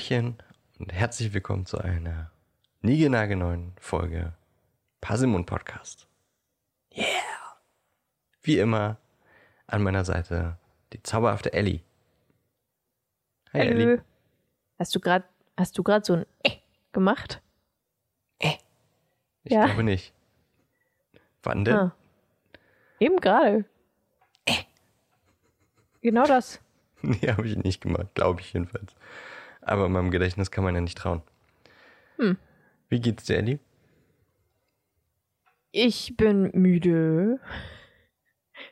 Hallöchen und herzlich willkommen zu einer niegenagelneuen Folge Parsimon Podcast. Yeah! Wie immer an meiner Seite die zauberhafte Ellie. Hi Hallo. Ellie. Hast du gerade hast du gerade so ein äh gemacht? Äh. Ich ja. glaube nicht. Wann denn? Ah. Eben gerade. Äh. Genau das. Nee, habe ich nicht gemacht, glaube ich jedenfalls. Aber meinem Gedächtnis kann man ja nicht trauen. Hm. Wie geht's dir, Ellie? Ich bin müde.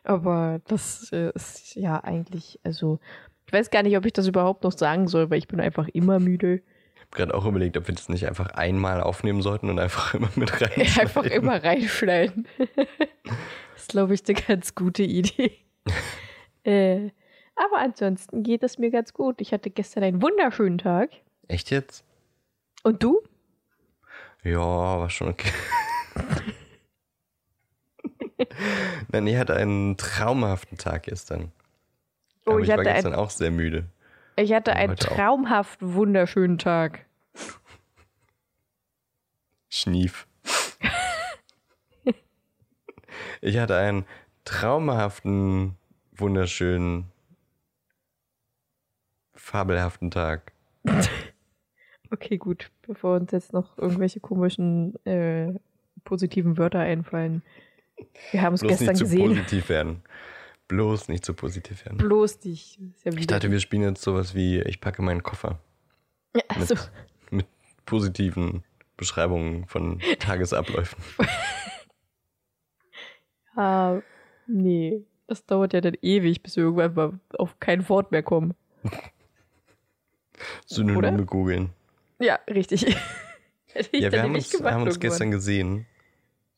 Aber das ist ja eigentlich, also, ich weiß gar nicht, ob ich das überhaupt noch sagen soll, weil ich bin einfach immer müde. Ich habe gerade auch überlegt, ob wir das nicht einfach einmal aufnehmen sollten und einfach immer mit reinschneiden. Einfach immer reinschneiden. das ist, glaube ich, eine ganz gute Idee. äh, aber ansonsten geht es mir ganz gut. Ich hatte gestern einen wunderschönen Tag. Echt jetzt? Und du? Ja, war schon okay. Nein, ich hatte einen traumhaften Tag gestern. Oh, Aber ich, ich war gestern ein, auch sehr müde. Ich hatte einen traumhaft auch. wunderschönen Tag. Schnief. ich hatte einen traumhaften, wunderschönen fabelhaften Tag. okay, gut. Bevor uns jetzt noch irgendwelche komischen äh, positiven Wörter einfallen. Wir haben es gestern nicht gesehen. Zu positiv werden. Bloß nicht zu positiv werden. Bloß nicht. Ja ich dachte, wir spielen jetzt sowas wie Ich packe meinen Koffer. Ja, also. mit, mit positiven Beschreibungen von Tagesabläufen. ah, nee. Das dauert ja dann ewig, bis wir irgendwann mal auf kein Wort mehr kommen. Synonyme googeln. Ja, richtig. ja, wir haben uns, gemacht, haben uns gestern gesehen.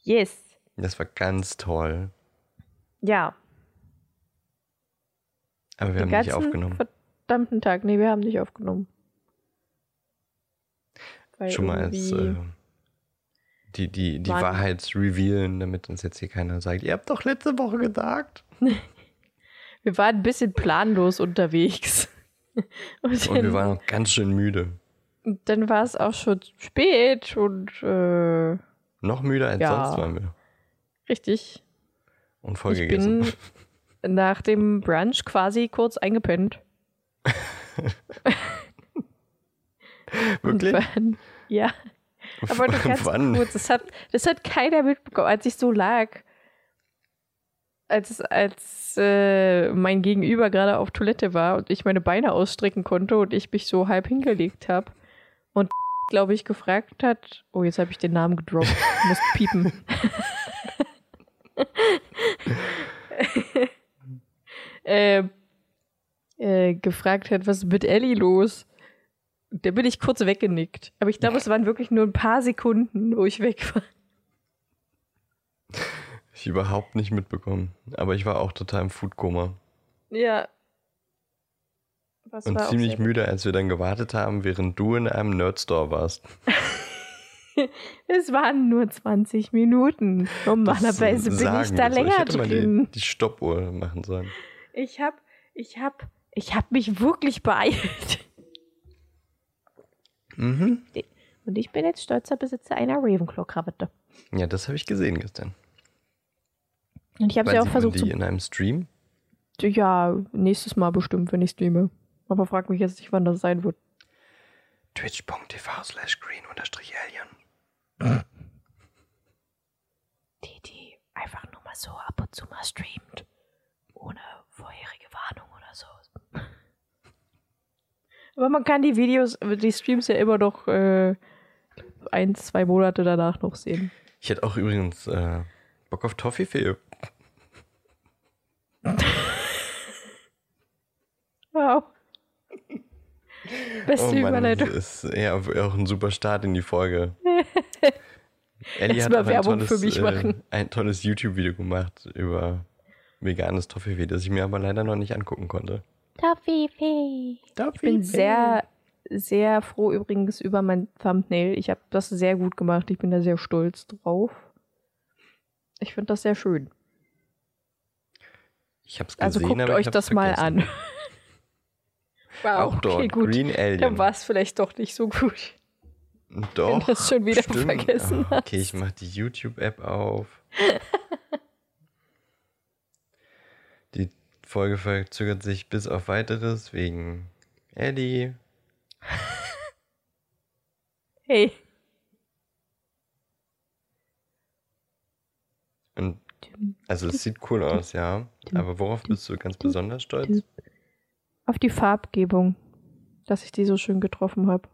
Yes. Das war ganz toll. Ja. Aber wir Den haben nicht aufgenommen. Verdammten Tag. Nee, wir haben nicht aufgenommen. Weil Schon mal als äh, die, die, die Wahrheit revealen, damit uns jetzt hier keiner sagt, ihr habt doch letzte Woche gesagt. wir waren ein bisschen planlos unterwegs. Und, und wir waren auch ganz schön müde. Dann war es auch schon spät und äh, noch müder als ja, sonst waren wir. Richtig. Und voll ich gegessen. Bin nach dem Brunch quasi kurz eingepennt. Wirklich? Wann, ja. Aber du kannst Wann? kurz, das hat, das hat keiner mitbekommen, als ich so lag als, als äh, mein Gegenüber gerade auf Toilette war und ich meine Beine ausstrecken konnte und ich mich so halb hingelegt habe und glaube ich gefragt hat, oh jetzt habe ich den Namen gedroppt, muss piepen. äh, äh, gefragt hat, was ist mit Ellie los? Da bin ich kurz weggenickt. Aber ich glaube, es waren wirklich nur ein paar Sekunden, wo ich weg war. Ich überhaupt nicht mitbekommen. Aber ich war auch total im Foodkoma. Ja. Was Und ziemlich müde, als wir dann gewartet haben, während du in einem Nerdstore warst. es waren nur 20 Minuten. Normalerweise bin ich da länger ich hätte drin. Mal die, die Stoppuhr machen sollen. Ich hab, ich hab, ich hab mich wirklich beeilt. Mhm. Und ich bin jetzt stolzer Besitzer einer Ravenclaw-Krawatte. Ja, das habe ich gesehen gestern. Und ich habe sie auch versucht. die in einem Stream? Ja, nächstes Mal bestimmt, wenn ich streame. Aber frag mich jetzt nicht, wann das sein wird. Twitch.tv slash green unterstrich alien. Die, die einfach nur mal so ab und zu mal streamt. Ohne vorherige Warnung oder so. Aber man kann die Videos, die Streams ja immer noch äh, ein, zwei Monate danach noch sehen. Ich hätte auch übrigens äh, Bock auf Toffifee. wow. Beste oh Mann, Überleitung. Das ist ja auch ein super Start in die Folge. Ellie hat mal Werbung ein tolles, für mich äh, machen. Ein tolles YouTube-Video gemacht über veganes Toffifee, das ich mir aber leider noch nicht angucken konnte. Toffifee. Ich bin sehr, sehr froh übrigens über mein Thumbnail. Ich habe das sehr gut gemacht. Ich bin da sehr stolz drauf. Ich finde das sehr schön. Ich hab's also gesehen, also guckt euch das vergessen. mal an. Wow, auch dort. okay, gut. Green Alien. Dann war es vielleicht doch nicht so gut. Doch. Wenn du es schon wieder stimmt. vergessen Ah, Okay, ich mach die YouTube-App auf. die Folge verzögert sich bis auf weiteres wegen Eddie. Hey. Und also es sieht cool aus, ja. Aber worauf bist du ganz besonders stolz? Auf die Farbgebung, dass ich die so schön getroffen habe.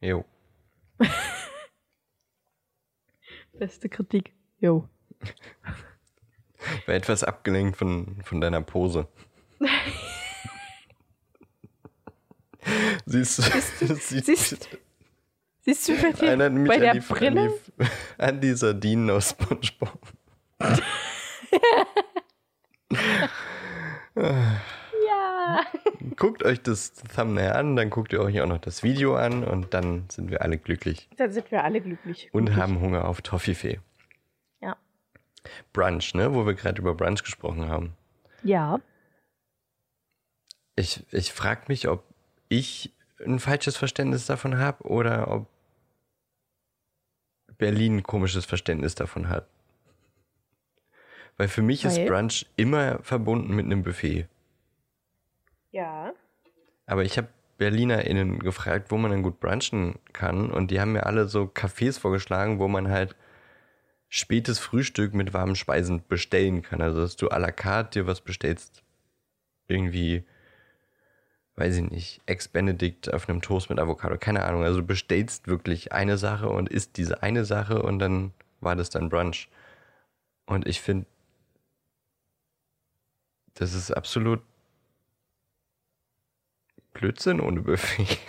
Jo. Beste Kritik. Jo. War etwas abgelenkt von, von deiner Pose. Siehst du, das sieht, Siehst- Siehst du bei, dir, erinnert mich bei an der die, Brille? An, die, an die Sardinen aus Spongebob. Ja. Guckt euch das Thumbnail an, dann guckt ihr euch auch noch das Video an und dann sind wir alle glücklich Dann sind wir alle glücklich. und Glücklich. haben Hunger auf Toffifee. Ja. Brunch, ne? Wo wir gerade über Brunch gesprochen haben. Ja. Ich, ich frage mich, ob ich ein falsches Verständnis davon habe oder ob Berlin ein komisches Verständnis davon hat. Weil für mich ist Weil? Brunch immer verbunden mit einem Buffet. Ja. Aber ich habe BerlinerInnen gefragt, wo man dann gut brunchen kann. Und die haben mir alle so Cafés vorgeschlagen, wo man halt spätes Frühstück mit warmen Speisen bestellen kann. Also, dass du à la carte dir was bestellst. Irgendwie, weiß ich nicht, Ex-Benedict auf einem Toast mit Avocado. Keine Ahnung. Also, du bestellst wirklich eine Sache und isst diese eine Sache und dann war das dann Brunch. Und ich finde, das ist absolut Blödsinn ohne Buffet.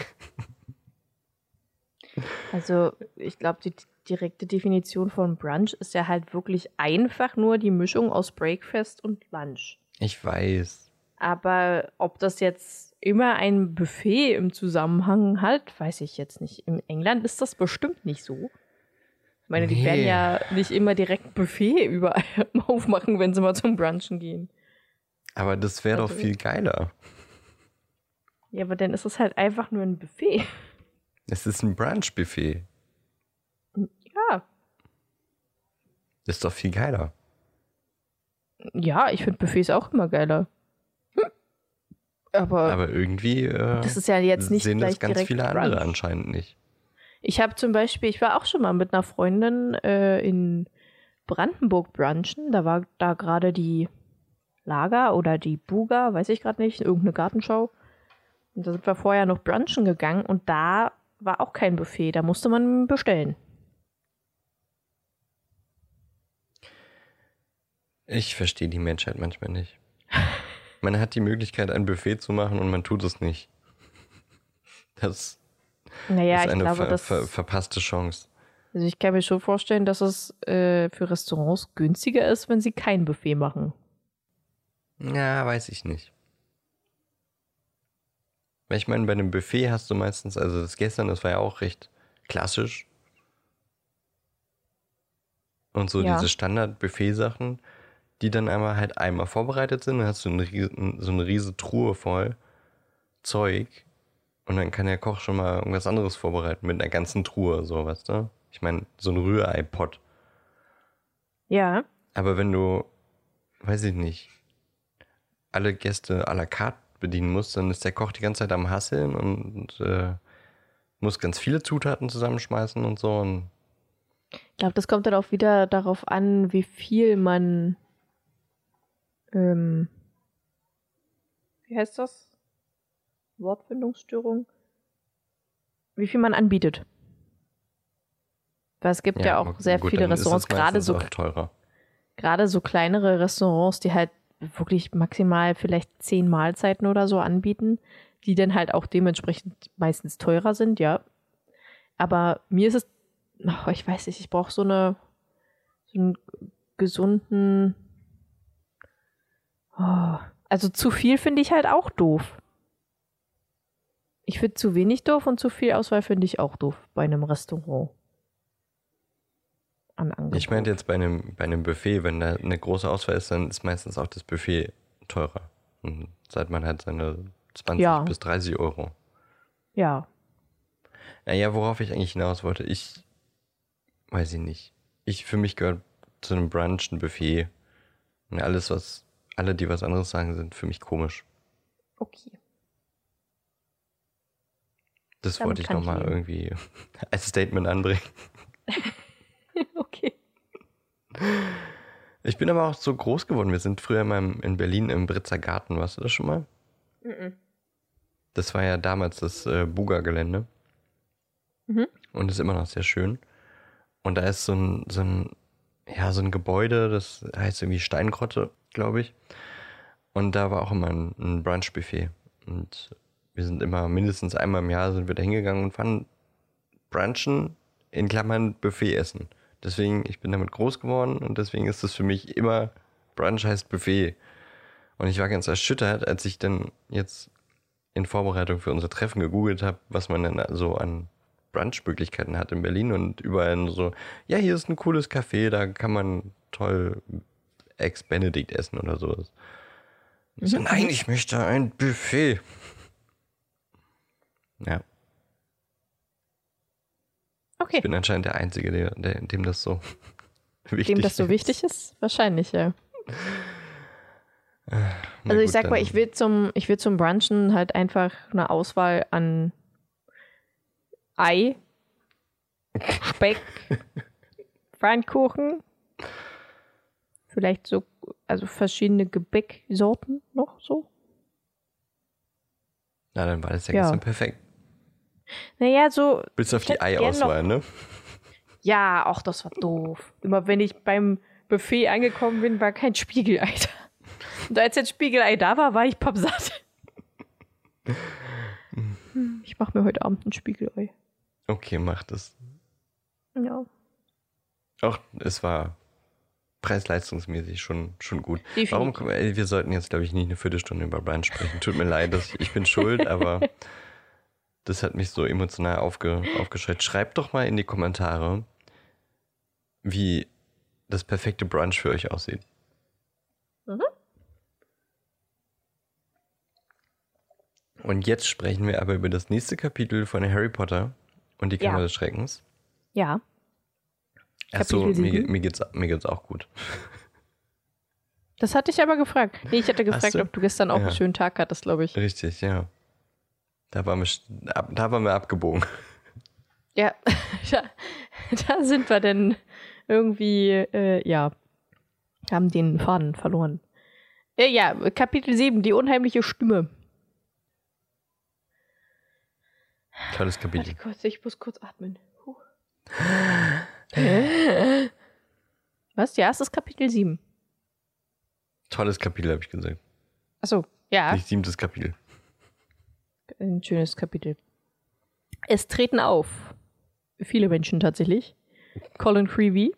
Also, ich glaube, die direkte Definition von Brunch ist ja halt wirklich einfach nur die Mischung aus Breakfast und Lunch. Ich weiß. Aber ob das jetzt immer ein Buffet im Zusammenhang hat, weiß ich jetzt nicht. In England ist das bestimmt nicht so. Ich meine, die Nee. werden ja nicht immer direkt ein Buffet überall aufmachen, wenn sie mal zum Brunchen gehen. Aber das wäre doch Also- viel geiler. Ja, aber dann ist es halt einfach nur ein Buffet. Es ist ein Brunch-Buffet. Ja, ist doch viel geiler. ja, ich finde Buffets auch immer geiler. Aber, Aber irgendwie äh, das ist ja jetzt nicht sehen das ganz viele Brunch. andere anscheinend nicht. Ich habe zum Beispiel, ich war auch schon mal mit einer Freundin äh, in Brandenburg brunchen. Da war da gerade die Lager oder die Buga, weiß ich gerade nicht, irgendeine Gartenschau. Und da sind wir vorher noch brunchen gegangen und da war auch kein Buffet, da musste man bestellen. Ich verstehe die Menschheit manchmal nicht. Man hat die Möglichkeit, ein Buffet zu machen und man tut es nicht. Das Naja, ist eine glaube, ver ver verpasste Chance. Also ich kann mir schon vorstellen, dass es äh, für Restaurants günstiger ist, wenn sie kein Buffet machen. Ja, weiß ich nicht. Weil ich meine, bei einem Buffet hast du meistens, also das gestern, das war ja auch recht klassisch. Und so Ja. diese Standard-Buffet-Sachen, die dann einmal halt einmal vorbereitet sind, dann hast du eine riesen, so eine riese Truhe voll Zeug und dann kann der Koch schon mal irgendwas anderes vorbereiten mit einer ganzen Truhe, so, weißt du? Ich meine, so ein Rührei-Pot. Ja, Aber wenn du, weiß ich nicht, alle Gäste à la carte bedienen musst, dann ist der Koch die ganze Zeit am Hasseln und äh, muss ganz viele Zutaten zusammenschmeißen und so. Und Ich glaube, das kommt dann auch wieder darauf an, wie viel man. Ähm, wie heißt das? Wortfindungsstörung? Wie viel man anbietet. Weil es gibt ja, auch sehr gut, viele Restaurants, gerade so, gerade so kleinere Restaurants, die halt wirklich maximal vielleicht zehn Mahlzeiten oder so anbieten, die dann halt auch dementsprechend meistens teurer sind, ja. Aber mir ist es, oh, ich weiß nicht, ich brauche so eine, so einen gesunden, oh, also zu viel finde ich halt auch doof. Ich finde zu wenig doof und zu viel Auswahl finde ich auch doof bei einem Restaurant. An Angebot. Ich meinte jetzt bei einem, bei einem Buffet, wenn da eine große Auswahl ist, dann ist meistens auch das Buffet teurer. Und seit man halt seine 20 Ja. bis 30 Euro. Ja. Naja, worauf ich eigentlich hinaus wollte, ich weiß ich nicht. Ich, für mich gehört zu einem Brunch ein Buffet. Und alles, was, alle, die was anderes sagen, sind für mich komisch. Okay. Das Damit wollte ich nochmal irgendwie als Statement anbringen. okay. Ich bin aber auch so groß geworden. Wir sind früher mal in Berlin im Britzer Garten. Warst du das schon mal? Mhm. Das war ja damals das äh, Buga-Gelände. Mhm. Und ist immer noch sehr schön. Und da ist so ein, so ein, ja, so ein Gebäude, das heißt irgendwie Steingrotte, glaube ich. Und da war auch immer ein, ein Brunch-Buffet. Und wir sind immer mindestens einmal im Jahr sind wir da hingegangen und fanden Brunchen in Klammern Buffet essen. Deswegen, ich bin damit groß geworden und deswegen ist es für mich immer, Brunch heißt Buffet. Und ich war ganz erschüttert, als ich dann jetzt in Vorbereitung für unsere Treffen gegoogelt habe, was man denn so an Brunch-Möglichkeiten hat in Berlin und überall so, ja, hier ist ein cooles Café, da kann man toll Ex Benedict essen oder sowas. Ich so, nein, ich möchte ein Buffet. Ja, Okay. ich bin anscheinend der Einzige, der, der, dem das so wichtig Dem das so ist. wichtig ist? Wahrscheinlich, ja. Na Also ich gut, sag mal, ich will zum, ich will zum Brunchen halt einfach eine Auswahl an Ei, Speck, Pfannkuchen, vielleicht so, also verschiedene Gebäcksorten noch so. Na, dann war das ja, Ja. gestern perfekt. Naja, so, Bis auf die Eiauswahl, ne? ja, auch das war doof. Immer wenn ich beim Buffet angekommen bin, war kein Spiegelei da. Und als jetzt Spiegelei da war, war ich pappsatt. Ich mache mir heute Abend ein Spiegelei. Okay, mach das. Ja. Auch es war preis-leistungsmäßig schon, schon gut. Definitiv. Warum, ey, wir sollten jetzt, glaube ich, nicht eine Viertelstunde über Brunch sprechen. Tut mir leid, dass ich, ich bin schuld, aber das hat mich so emotional aufge, aufgeschreckt. Schreibt doch mal in die Kommentare, wie das perfekte Brunch für euch aussieht. Mhm. Und jetzt sprechen wir aber über das nächste Kapitel von Harry Potter und die Kammer Ja. des Schreckens. Ja. Achso, mir, mir, geht's, mir geht's auch gut. Das hatte ich aber gefragt. Nee, ich hatte gefragt, du? ob du gestern auch Ja. einen schönen Tag hattest, glaube ich. Richtig, ja. Da waren wir, ab, da waren wir abgebogen. Ja, da, da sind wir denn irgendwie, äh, ja, haben den Faden verloren. Ja, ja, Kapitel 7, die unheimliche Stimme. Tolles Kapitel. Warte kurz, ich muss kurz atmen. Huh. Was? Ja, es ist Kapitel 7. Tolles Kapitel, habe ich gesagt. Achso, ja. Nicht siebtes Kapitel. Ein schönes Kapitel. Es treten auf viele Menschen tatsächlich. Colin Creevy,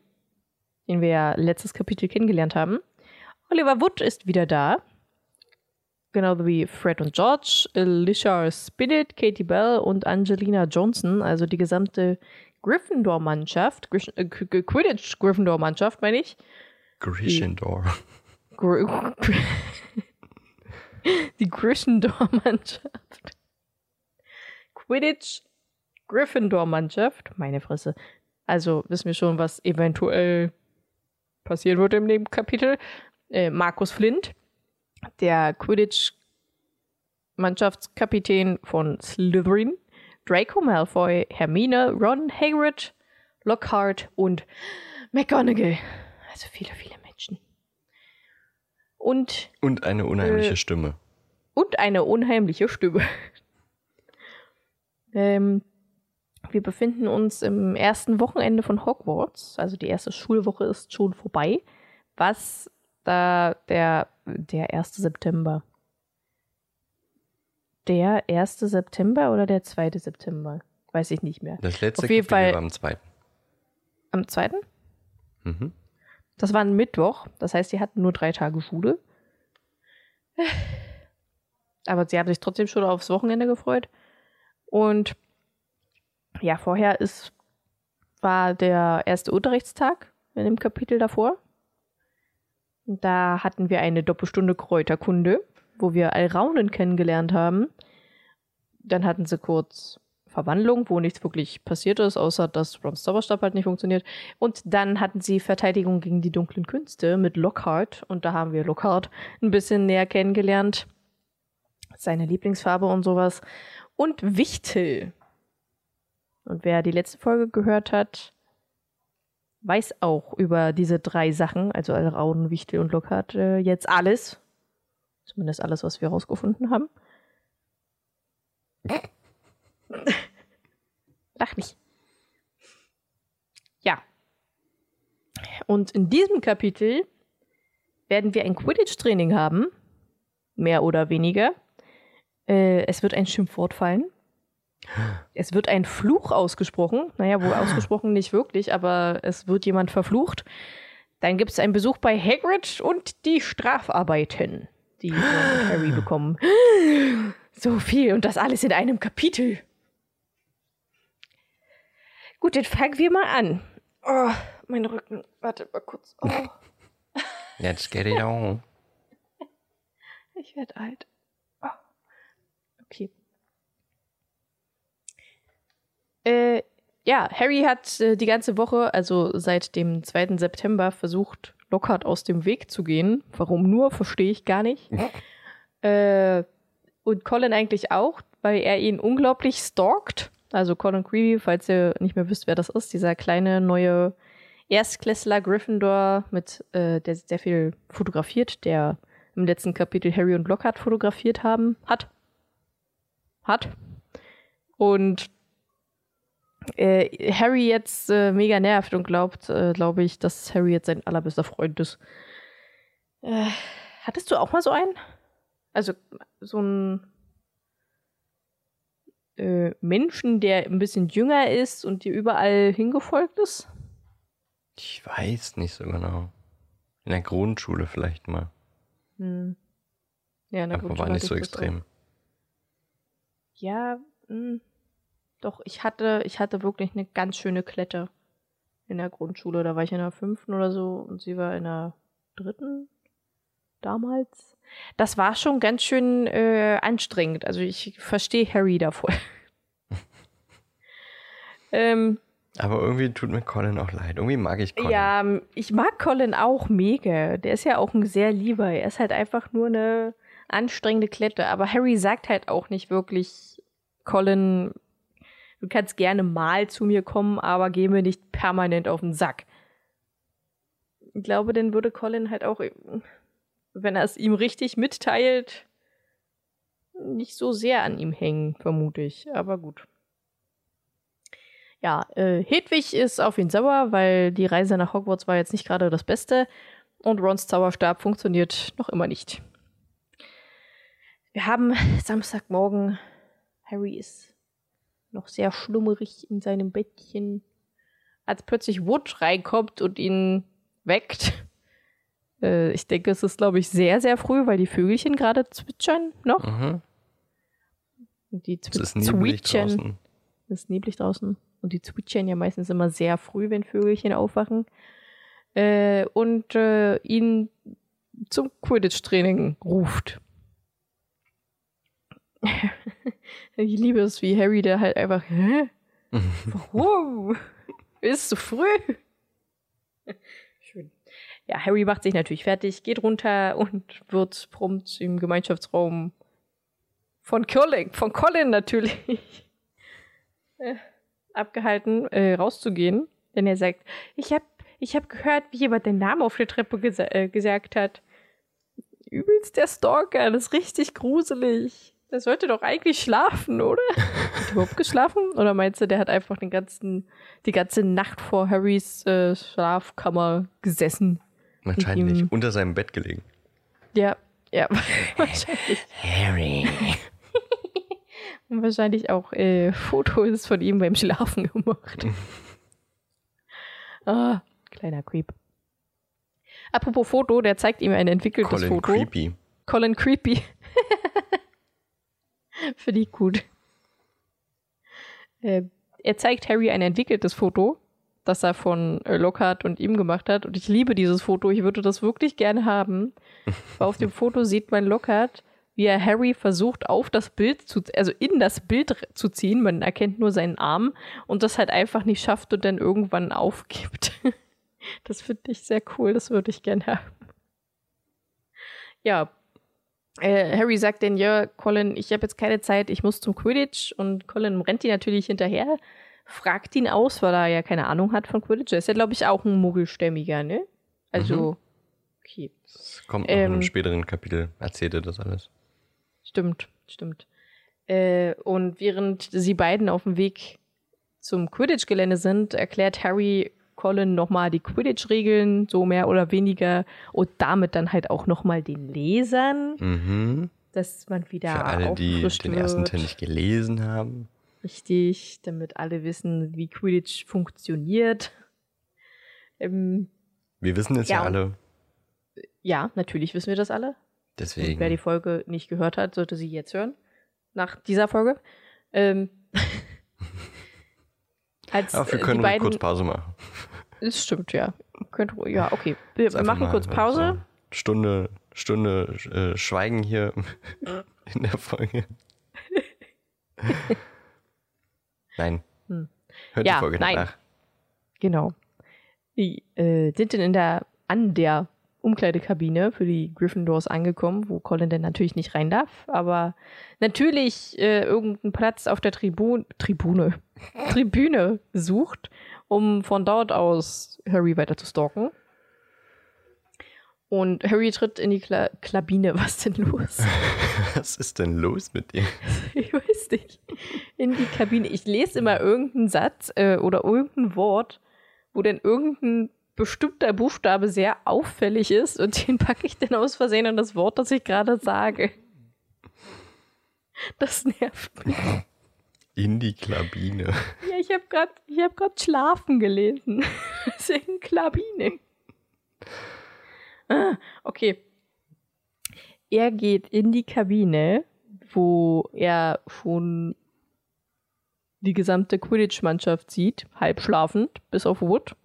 den wir ja letztes Kapitel kennengelernt haben. Oliver Wood ist wieder da. Genauso wie Fred und George, Alicia Spinnet, Katie Bell und Angelina Johnson, also die gesamte Gryffindor-Mannschaft, Grish- äh, Qu- Qu- Quidditch-Gryffindor-Mannschaft, meine ich. Gryffindor. Gry die Gryffindor-Mannschaft. Quidditch Gryffindor-Mannschaft. Meine Fresse. Also wissen wir schon, was eventuell passieren wird im nächsten Kapitel. Äh, Markus Flint, der Quidditch-Mannschaftskapitän von Slytherin. Draco Malfoy, Hermine, Ron, Hagrid, Lockhart und McGonagall. Also viele, viele Menschen. Und, Und eine unheimliche Äh, Stimme. und eine unheimliche Stimme. ähm, wir befinden uns im ersten Wochenende von Hogwarts. Also die erste Schulwoche ist schon vorbei. Was da der, der 1. September? Der 1. September oder der 2. September? Weiß ich nicht mehr. Das letzte auf jeden Fall- war am zweiten. Am 2.? Mhm. Das war ein Mittwoch. Das heißt, sie hatten nur drei Tage Schule. Aber sie haben sich trotzdem schon aufs Wochenende gefreut. Und ja, vorher ist, war der erste Unterrichtstag in dem Kapitel davor. Da hatten wir eine Doppelstunde Kräuterkunde, wo wir Alraunen kennengelernt haben. Dann hatten sie kurz Verwandlung, wo nichts wirklich passiert ist, außer dass Rons Zauberstab halt nicht funktioniert. Und dann hatten sie Verteidigung gegen die dunklen Künste mit Lockhart. Und da haben wir Lockhart ein bisschen näher kennengelernt. Seine Lieblingsfarbe und sowas. Und Wichtel. Und wer die letzte Folge gehört hat, weiß auch über diese drei Sachen, also Alrauden, Wichtel und Lockhart, äh, jetzt alles. Zumindest alles, was wir herausgefunden haben. Lach nicht. Ja. Und in diesem Kapitel werden wir ein Quidditch-Training haben. Mehr oder weniger. Äh, es wird ein Schimpfwort fallen. Es wird ein Fluch ausgesprochen. Naja, wohl ausgesprochen nicht wirklich, aber es wird jemand verflucht. Dann gibt es einen Besuch bei Hagrid und die Strafarbeiten, die Harry bekommen. So viel und das alles in einem Kapitel. Gut, dann fangen wir mal an. Oh, mein Rücken. Warte mal kurz. Oh, Let's get it on. ich werde alt. Oh. Okay. Äh, ja, Harry hat äh, die ganze Woche, also seit dem 2. September, versucht, Lockhart aus dem Weg zu gehen. Warum nur, verstehe ich gar nicht. äh, und Colin eigentlich auch, weil er ihn unglaublich stalkt. Also Colin Creevy, falls ihr nicht mehr wisst, wer das ist, dieser kleine neue Erstklässler Gryffindor, mit äh, der sehr viel fotografiert, der im letzten Kapitel Harry und Lockhart fotografiert haben, hat. Hat. Und äh, Harry jetzt äh, mega nervt und glaubt, äh, glaube ich, dass Harry jetzt sein allerbester Freund ist. Äh, hattest du auch mal so einen? Also so ein äh, Menschen, der ein bisschen jünger ist und dir überall hingefolgt ist? Ich weiß nicht so genau. In der Grundschule vielleicht mal. Hm. Ja, na Aber gut. war nicht so extrem. Ja, mh, doch, ich hatte, ich hatte wirklich eine ganz schöne Klette in der Grundschule. Da war ich in der fünften oder so und sie war in der dritten damals. Das war schon ganz schön äh, anstrengend. Also ich verstehe Harry davor. ähm, Aber irgendwie tut mir Colin auch leid. Irgendwie mag ich Colin. ja, ich mag Colin auch mega. Der ist ja auch ein sehr lieber. Er ist halt einfach nur eine anstrengende Klette. Aber Harry sagt halt auch nicht wirklich, Colin, du kannst gerne mal zu mir kommen, aber geh mir nicht permanent auf den Sack. Ich glaube, dann würde Colin halt auch, wenn er es ihm richtig mitteilt, nicht so sehr an ihm hängen, vermute ich. Aber gut. Ja, äh, Hedwig ist auf ihn sauer, weil die Reise nach Hogwarts war jetzt nicht gerade das Beste und Rons Zauberstab funktioniert noch immer nicht. Wir haben Samstagmorgen. Harry ist noch sehr schlummerig in seinem Bettchen, als plötzlich Wood reinkommt und ihn weckt. Äh, ich denke, es ist, glaube ich, sehr, sehr früh, weil die Vögelchen gerade zwitschern noch. Mhm. Und die Es zwi ist neblig zwitschern. draußen. Es ist neblig draußen. Und die zwitschern ja meistens immer sehr früh, wenn Vögelchen aufwachen. Äh, und äh, ihn zum Quidditch-Training ruft. ich liebe es, wie Harry da halt einfach, hä? Warum? Ist zu früh. Schön. Ja, Harry macht sich natürlich fertig, geht runter und wird prompt im Gemeinschaftsraum von Colin, von Colin natürlich, äh, abgehalten, äh, rauszugehen. Denn er sagt, ich hab, ich hab gehört, wie jemand den Namen auf der Treppe gesa äh, gesagt hat. Übelst der Stalker, das ist richtig gruselig. Der sollte doch eigentlich schlafen, oder? hat er überhaupt geschlafen? Oder meinst du, der hat einfach den ganzen, die ganze Nacht vor Harrys äh, Schlafkammer gesessen? Wahrscheinlich. Unter seinem Bett gelegen. Ja, ja, wahrscheinlich. Harry. Und wahrscheinlich auch äh, Fotos von ihm beim Schlafen gemacht. ah, kleiner Creep. Apropos Foto, der zeigt ihm ein entwickeltes Colin Foto. Creepy. Colin Creepy. Finde ich gut. Äh, er zeigt Harry ein entwickeltes Foto das er von äh, Lockhart und ihm gemacht hat. Und ich liebe dieses Foto. Ich würde das wirklich gerne haben. Weil auf dem Foto sieht man Lockhart, wie er Harry versucht, auf das Bild zu, also in das Bild zu ziehen. Man erkennt nur seinen Arm und das halt einfach nicht schafft und dann irgendwann aufgibt. das finde ich sehr cool. Das würde ich gerne haben. Ja. Äh, Harry sagt dann, ja, Colin, ich habe jetzt keine Zeit, ich muss zum Quidditch. Und Colin rennt ihn natürlich hinterher fragt ihn aus, weil er ja keine Ahnung hat von Quidditch. Er ist ja, glaube ich, auch ein Muggelstämmiger, ne? Also, mhm. okay. Das kommt noch ähm, in einem späteren Kapitel, erzählt er das alles. Stimmt, stimmt. Äh, und während sie beiden auf dem Weg zum Quidditch-Gelände sind, erklärt Harry Colin nochmal die Quidditch-Regeln, so mehr oder weniger, und damit dann halt auch nochmal den Lesern, mhm. dass man wieder Für alle, die den ersten Teil nicht gelesen haben. Richtig, damit alle wissen, wie Quidditch funktioniert. Ähm, wir wissen es ja, ja alle. Ja, natürlich wissen wir das alle. Deswegen. Und wer die Folge nicht gehört hat, sollte sie jetzt hören. Nach dieser Folge. Ähm, als, Ach, wir können beiden, kurz Pause machen. Das stimmt, ja. Könnt, ja, okay. Wir, wir machen kurz Pause. So Stunde, Stunde äh, Schweigen hier in der Folge. Nein. Hm. Hört ja, die Folge nein. nach. Genau. Die äh, sind dann in der, an der Umkleidekabine für die Gryffindors angekommen, wo Colin dann natürlich nicht rein darf, aber natürlich äh, irgendeinen Platz auf der Tribun Tribune, Tribüne sucht, um von dort aus Harry weiter zu stalken. Und Harry tritt in die Kla Klabine. Was denn los? Was ist denn los mit dir? Ich weiß nicht. In die Kabine. Ich lese immer irgendeinen Satz äh, oder irgendein Wort, wo denn irgendein bestimmter Buchstabe sehr auffällig ist und den packe ich dann aus Versehen an das Wort, das ich gerade sage. Das nervt mich. In die Klabine. Ja, ich habe gerade hab schlafen gelesen. Deswegen Klabine. Ah, okay. Er geht in die Kabine, wo er schon die gesamte Quidditch-Mannschaft sieht, halb schlafend, bis auf Wood.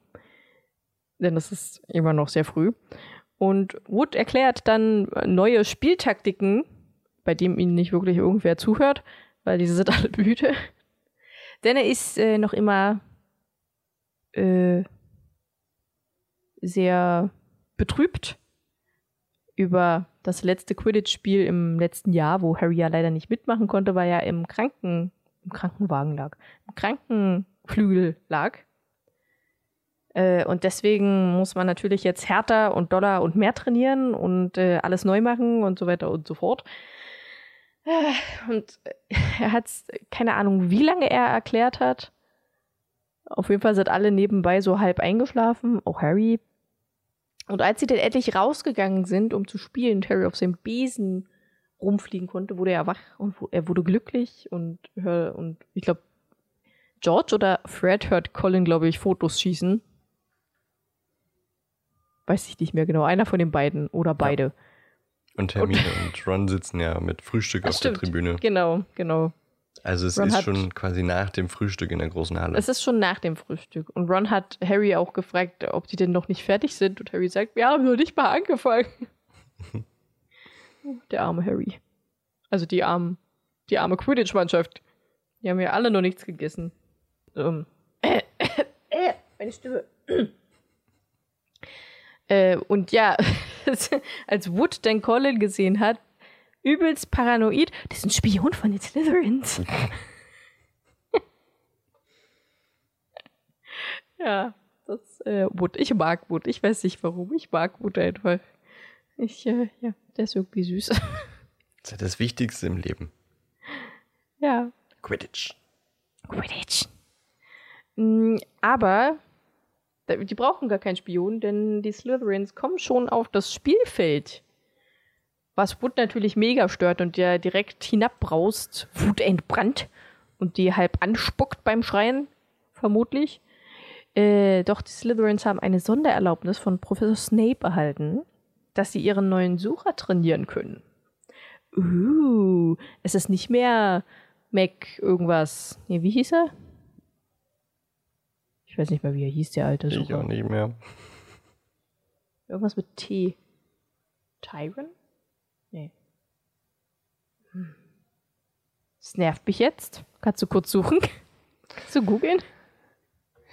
Denn es ist immer noch sehr früh. Und Wood erklärt dann neue Spieltaktiken, bei dem ihnen nicht wirklich irgendwer zuhört, weil diese sind alle müde. Denn er ist äh, noch immer äh, sehr betrübt über das letzte Quidditch-Spiel im letzten Jahr, wo Harry ja leider nicht mitmachen konnte, weil er im Kranken, im Krankenwagen lag, im Krankenflügel lag. Äh, und deswegen muss man natürlich jetzt härter und doller und mehr trainieren und äh, alles neu machen und so weiter und so fort. Äh, und er hat keine Ahnung, wie lange er erklärt hat. Auf jeden Fall sind alle nebenbei so halb eingeschlafen, auch Harry. Und als sie dann endlich rausgegangen sind, um zu spielen, Terry auf seinem Besen rumfliegen konnte, wurde er wach und er wurde glücklich und, und ich glaube, George oder Fred hört Colin, glaube ich, Fotos schießen. Weiß ich nicht mehr genau. Einer von den beiden oder beide. Ja. Und Hermine und, und Ron sitzen ja mit Frühstück auf stimmt. der Tribüne. Genau, genau. Also es Ron ist schon quasi nach dem Frühstück in der großen Halle. Es ist schon nach dem Frühstück. Und Ron hat Harry auch gefragt, ob die denn noch nicht fertig sind. Und Harry sagt, wir haben noch nicht mal angefangen. der arme Harry. Also die armen, die arme Quidditch-Mannschaft. Die haben ja alle noch nichts gegessen. Ähm. Äh, äh, äh, meine Stimme. äh, und ja, als Wood dann Colin gesehen hat, übelst paranoid. Das ist ein Spion von den Slytherins. ja, das äh, Wood. Ich mag Wood. Ich weiß nicht warum. Ich mag Wood einfach. Ich, äh, ja, der ist irgendwie süß. das ist ja das Wichtigste im Leben. Ja. Quidditch. Quidditch. Mm, aber die brauchen gar keinen Spion, denn die Slytherins kommen schon auf das Spielfeld was Wood natürlich mega stört und der direkt hinabbraust, wutentbrannt und die halb anspuckt beim Schreien, vermutlich. Äh, doch die Slytherins haben eine Sondererlaubnis von Professor Snape erhalten, dass sie ihren neuen Sucher trainieren können. Uh, es ist nicht mehr Mac irgendwas. Nee, wie hieß er? Ich weiß nicht mehr, wie er hieß, der alte Ich Sucher. auch nicht mehr. Irgendwas mit T. Tyron? Nee. Hm. Das nervt mich jetzt. Kannst du kurz suchen? Zu googeln?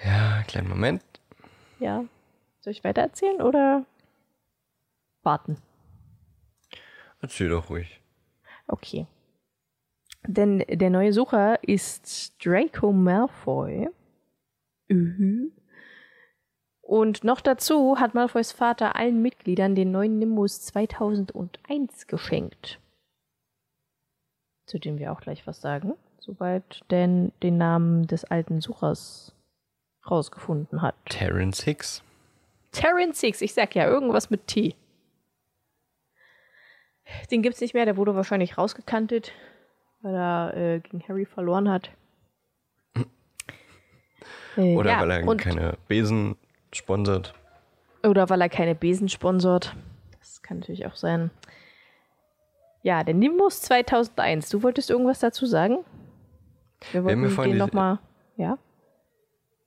Ja, kleinen Moment. Ja. Soll ich weitererzählen oder warten? Erzähl doch ruhig. Okay. Denn der neue Sucher ist Draco Malfoy. Mhm. Und noch dazu hat Malfoys Vater allen Mitgliedern den neuen Nimbus 2001 geschenkt. Zu dem wir auch gleich was sagen, sobald Dan den Namen des alten Suchers rausgefunden hat. Terrence Hicks. Terran Six, ich sag ja, irgendwas mit T. Den gibt's nicht mehr, der wurde wahrscheinlich rausgekantet, weil er äh, gegen Harry verloren hat. Äh, Oder ja, weil er keine Besen sponsert. Oder weil er keine Besen sponsort. Das kann natürlich auch sein. Ja, der Nimbus 2001. Du wolltest irgendwas dazu sagen? Wir haben wollten ja vorhin den die- nochmal. Ja?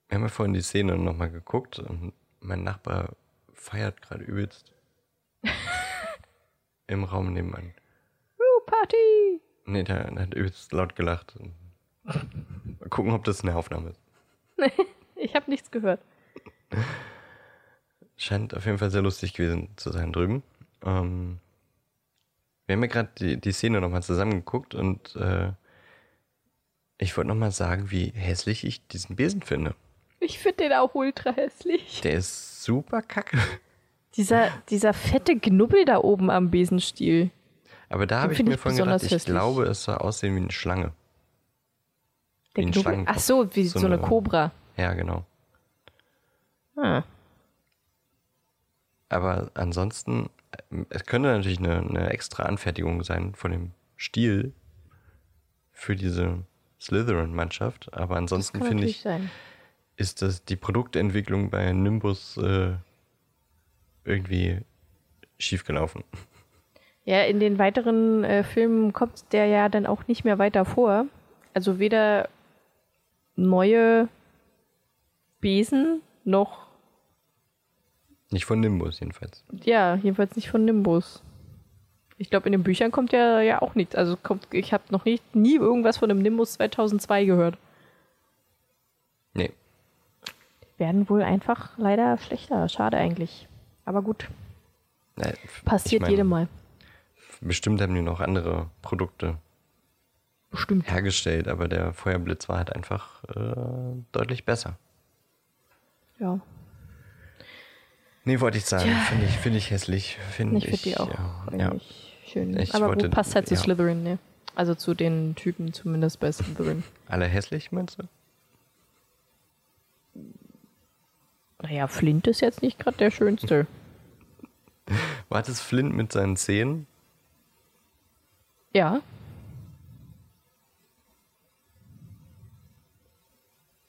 Wir haben ja vorhin die Szene nochmal geguckt und mein Nachbar feiert gerade übelst. Im Raum nebenan. Uh, Party! Nee, der, der hat übelst laut gelacht. Mal gucken, ob das eine Aufnahme ist. Ich habe nichts gehört. Scheint auf jeden Fall sehr lustig gewesen zu sein drüben. Ähm, wir haben ja gerade die, die Szene nochmal zusammengeguckt und äh, ich wollte nochmal sagen, wie hässlich ich diesen Besen finde. Ich finde den auch ultra hässlich. Der ist super kacke. Dieser, dieser fette Knubbel da oben am Besenstiel. Aber da habe ich mir ich vorhin gedacht, ich hässlich. glaube, es soll aussehen wie eine Schlange. Der Wie ein. Schlangenkopf. Ach so, wie So so, eine eine- Kobra. Ja, genau. Ah. Aber ansonsten, äh, es könnte natürlich eine, eine extra Anfertigung sein von dem Stiel für diese Slytherin-Mannschaft. Aber ansonsten finde ich, sein. ist das die Produktentwicklung bei Nimbus äh, irgendwie schiefgelaufen. Ja, in den weiteren äh, Filmen kommt der ja dann auch nicht mehr weiter vor. Also weder neue Besen noch, Nicht von Nimbus jedenfalls. ja, jedenfalls nicht von Nimbus. Ich glaube, in den Büchern kommt ja, ja auch nichts. Also kommt, ich habe noch nicht, nie irgendwas von dem Nimbus 2002 gehört. Nee. Werden wohl einfach leider schlechter. Schade eigentlich. Aber gut, f- passiert ich mein, jedem Mal. Bestimmt haben die noch andere Produkte Bestimmt. hergestellt, aber der Feuerblitz war halt einfach äh, deutlich besser. Ja. Nee, wollte ich sagen. Tja. Finde ich, finde ich hässlich. Finde Ich ich, finde die auch ja, ja. schön. Ich Aber wollte- gut, passt halt zu ja. Slytherin, ne? Also zu den Typen zumindest bei Slytherin. Alle hässlich, meinst du? naja, Flint ist jetzt nicht gerade der schönste. War das Flint mit seinen Zähnen? Ja.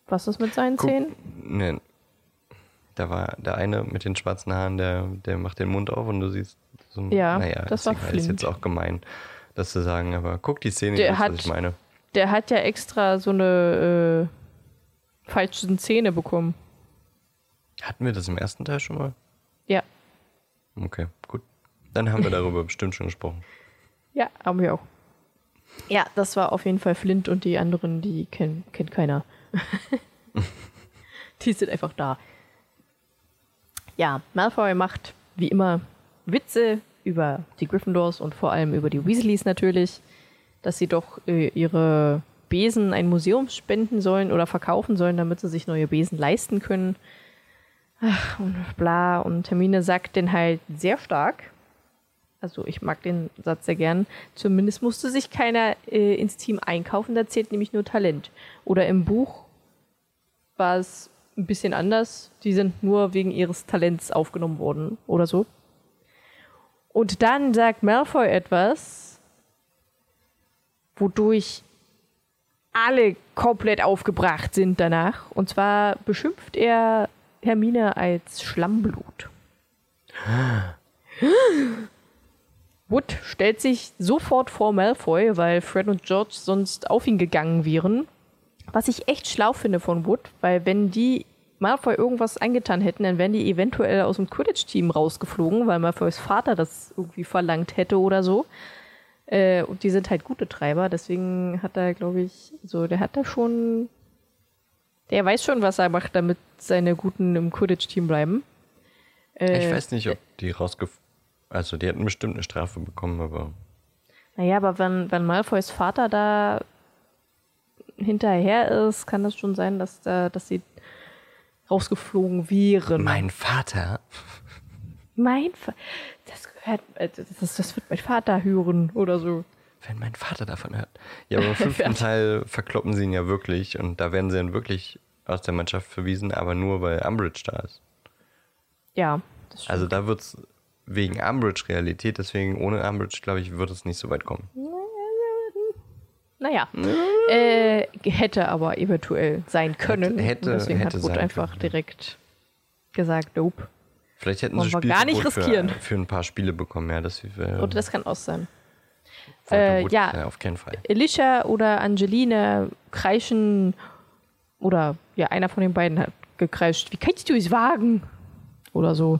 Was ist mit seinen Guck- Zähnen? Nee. Da war der eine mit den schwarzen Haaren, der, der macht den Mund auf und du siehst so ein. Ja, naja, das war egal, Ist jetzt auch gemein, das zu sagen, aber guck die Szene, Der hat- was ich meine. Der hat ja extra so eine äh, falschen Zähne bekommen. Hatten wir das im ersten Teil schon mal? Ja. Okay, gut. Dann haben wir darüber bestimmt schon gesprochen. Ja, haben wir auch. Ja, das war auf jeden Fall Flint und die anderen, die kenn, kennt keiner. die sind einfach da. Ja, Malfoy macht wie immer Witze über die Gryffindors und vor allem über die Weasleys natürlich, dass sie doch äh, ihre Besen ein Museum spenden sollen oder verkaufen sollen, damit sie sich neue Besen leisten können. Ach, und bla. Und Hermine sagt den halt sehr stark. Also ich mag den Satz sehr gern. Zumindest musste sich keiner äh, ins Team einkaufen, da zählt nämlich nur Talent. Oder im Buch war es ein bisschen anders. Die sind nur wegen ihres Talents aufgenommen worden oder so. Und dann sagt Malfoy etwas, wodurch alle komplett aufgebracht sind danach. Und zwar beschimpft er Hermine als Schlammblut. Wood stellt sich sofort vor Malfoy, weil Fred und George sonst auf ihn gegangen wären. Was ich echt schlau finde von Wood, weil wenn die Malfoy irgendwas angetan hätten, dann wären die eventuell aus dem Quidditch-Team rausgeflogen, weil Malfoys Vater das irgendwie verlangt hätte oder so. Äh, und die sind halt gute Treiber, deswegen hat er, glaube ich, so, der hat da schon. Der weiß schon, was er macht, damit seine Guten im Quidditch-Team bleiben. Äh, ich weiß nicht, ob die rausgef... Also, die hätten bestimmt eine Strafe bekommen, aber... Naja, aber wenn, wenn Malfoys Vater da hinterher ist, kann das schon sein, dass, da, dass sie rausgeflogen wären. Mein Vater? Mein Vater? Das gehört, äh, das, das wird mein Vater hören oder so. Wenn mein Vater davon hört. Ja, aber im fünften Teil verkloppen sie ihn ja wirklich und da werden sie dann wirklich aus der Mannschaft verwiesen, aber nur weil Umbridge da ist. Ja, das stimmt. Also da wird es wegen Umbridge Realität, deswegen ohne Umbridge, glaube ich, wird es nicht so weit kommen. Naja, äh, hätte aber eventuell sein können. Hätte- deswegen hätte hat sein einfach können. direkt gesagt, nope. Vielleicht hätten Wollen sie wir gar nicht riskieren. Für, für ein paar Spiele bekommen, ja, das äh, Und das kann auch sein. äh, ja. auf keinen Fall. Alicia oder Angeline kreischen oder ja, einer von den beiden hat gekreischt, wie kannst du es wagen? Oder so.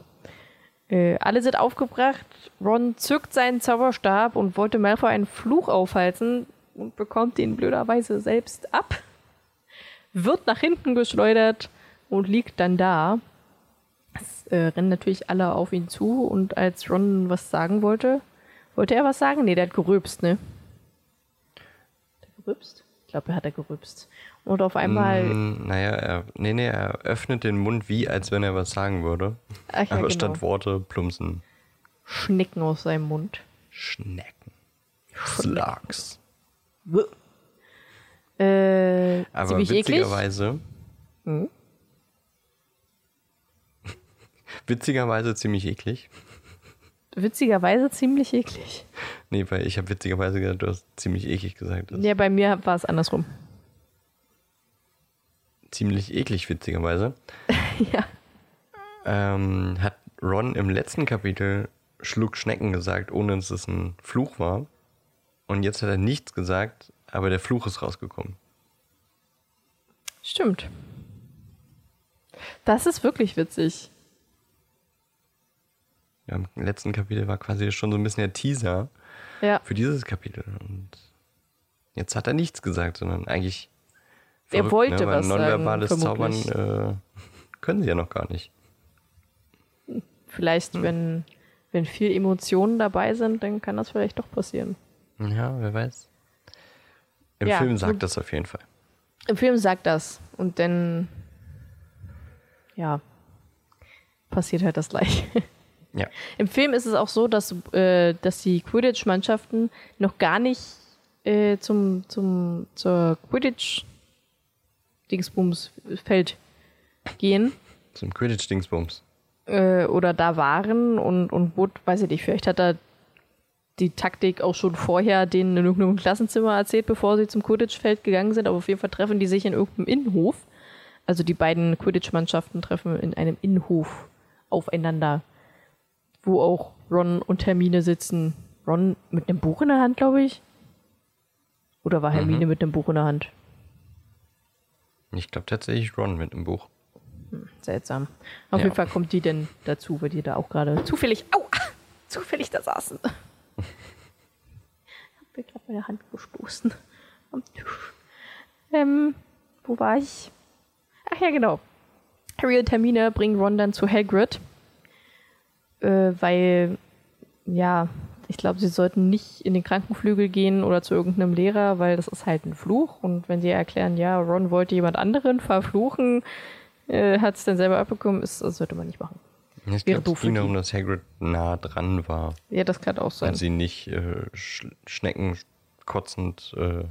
Äh, alle sind aufgebracht. Ron zückt seinen Zauberstab und wollte Malfoy einen Fluch aufhalten und bekommt ihn blöderweise selbst ab. Wird nach hinten geschleudert und liegt dann da. Es äh, rennen natürlich alle auf ihn zu und als Ron was sagen wollte, wollte er was sagen? Nee, der hat gerülpst, ne? Hat er gerülpst? Ich glaube, er hat er gerülpst. Und auf einmal, Mm, naja, er, nee, nee, er öffnet den Mund wie, als wenn er was sagen würde. Ach ja, aber genau. statt Worte plumpsen Schnicken aus seinem Mund. Schnecken. Slugs. Äh, Aber ziemlich eklig. witzigerweise. Mhm. witzigerweise ziemlich eklig. Witzigerweise ziemlich eklig. Nee, weil ich habe witzigerweise gesagt, du hast ziemlich eklig gesagt. Ja, bei mir war es andersrum. Ziemlich eklig, witzigerweise. ja. Ähm, hat Ron im letzten Kapitel Schluck Schnecken gesagt, ohne dass es ein Fluch war. Und jetzt hat er nichts gesagt, aber der Fluch ist rausgekommen. Stimmt. Das ist wirklich witzig. Ja, Im letzten Kapitel war quasi schon so ein bisschen der Teaser Ja. für dieses Kapitel. Und jetzt hat er nichts gesagt, sondern eigentlich. Er verrückt, wollte ne? Was sagen, nonverbales Zaubern äh, können sie ja noch gar nicht. Vielleicht, Hm. wenn, wenn viel Emotionen dabei sind, dann kann das vielleicht doch passieren. Ja, wer weiß. Im Ja, Film sagt das auf jeden Fall. Im Film sagt das und dann, ja, passiert halt das gleiche. Ja. Im Film ist es auch so, dass, äh, dass die Quidditch-Mannschaften noch gar nicht äh, zum, zum, zur Quidditch-Dingsbums-Feld gehen Zum Quidditch-Dingsbums. äh, oder da waren und, und Wood, weiß ich nicht, vielleicht hat er die Taktik auch schon vorher denen in irgendeinem Klassenzimmer erzählt, bevor sie zum Quidditch-Feld gegangen sind, aber auf jeden Fall treffen die sich in irgendeinem Innenhof. Also die beiden Quidditch-Mannschaften treffen in einem Innenhof aufeinander, wo auch Ron und Hermine sitzen. Ron mit einem Buch in der Hand, glaube ich. Oder war Hermine mit einem Buch in der Hand? Ich glaube tatsächlich Ron mit im Buch. Seltsam. Auf Ja. jeden Fall kommt die denn dazu, weil die da auch gerade zufällig, au, ah, zufällig da saßen. Mir gerade meine Hand gestoßen am Tisch. Ähm, wo war ich? Ach ja, genau. Harry und Hermine bringen Ron dann zu Hagrid, äh, weil, ja, ich glaube, sie sollten nicht in den Krankenflügel gehen oder zu irgendeinem Lehrer, weil das ist halt ein Fluch. Und wenn sie erklären, ja, Ron wollte jemand anderen verfluchen, äh, hat es dann selber abbekommen, ist, das sollte man nicht machen. Ich Wäre doof es darum, dass Hagrid nah dran war Ja, das kann auch sein. und sie nicht äh, sch Schnecken kotzend äh,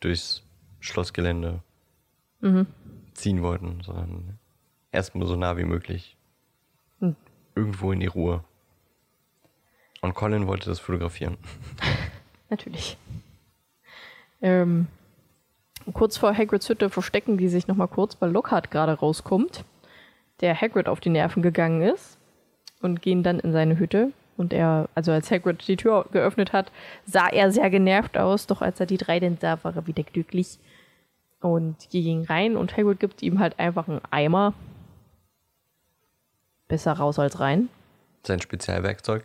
durchs Schlossgelände Mhm. ziehen wollten, sondern erstmal so nah wie möglich. Hm. Irgendwo in die Ruhe. Und Colin wollte das fotografieren. Natürlich. Ähm, kurz vor Hagrids Hütte verstecken die sich nochmal kurz, weil Lockhart gerade rauskommt, der Hagrid auf die Nerven gegangen ist und gehen dann in seine Hütte. Und er, also als Hagrid die Tür geöffnet hat, sah er sehr genervt aus, doch als er die drei dann sah, war er wieder glücklich. Und die gehen rein und Hagrid gibt ihm halt einfach einen Eimer. Besser raus als rein. Sein Spezialwerkzeug.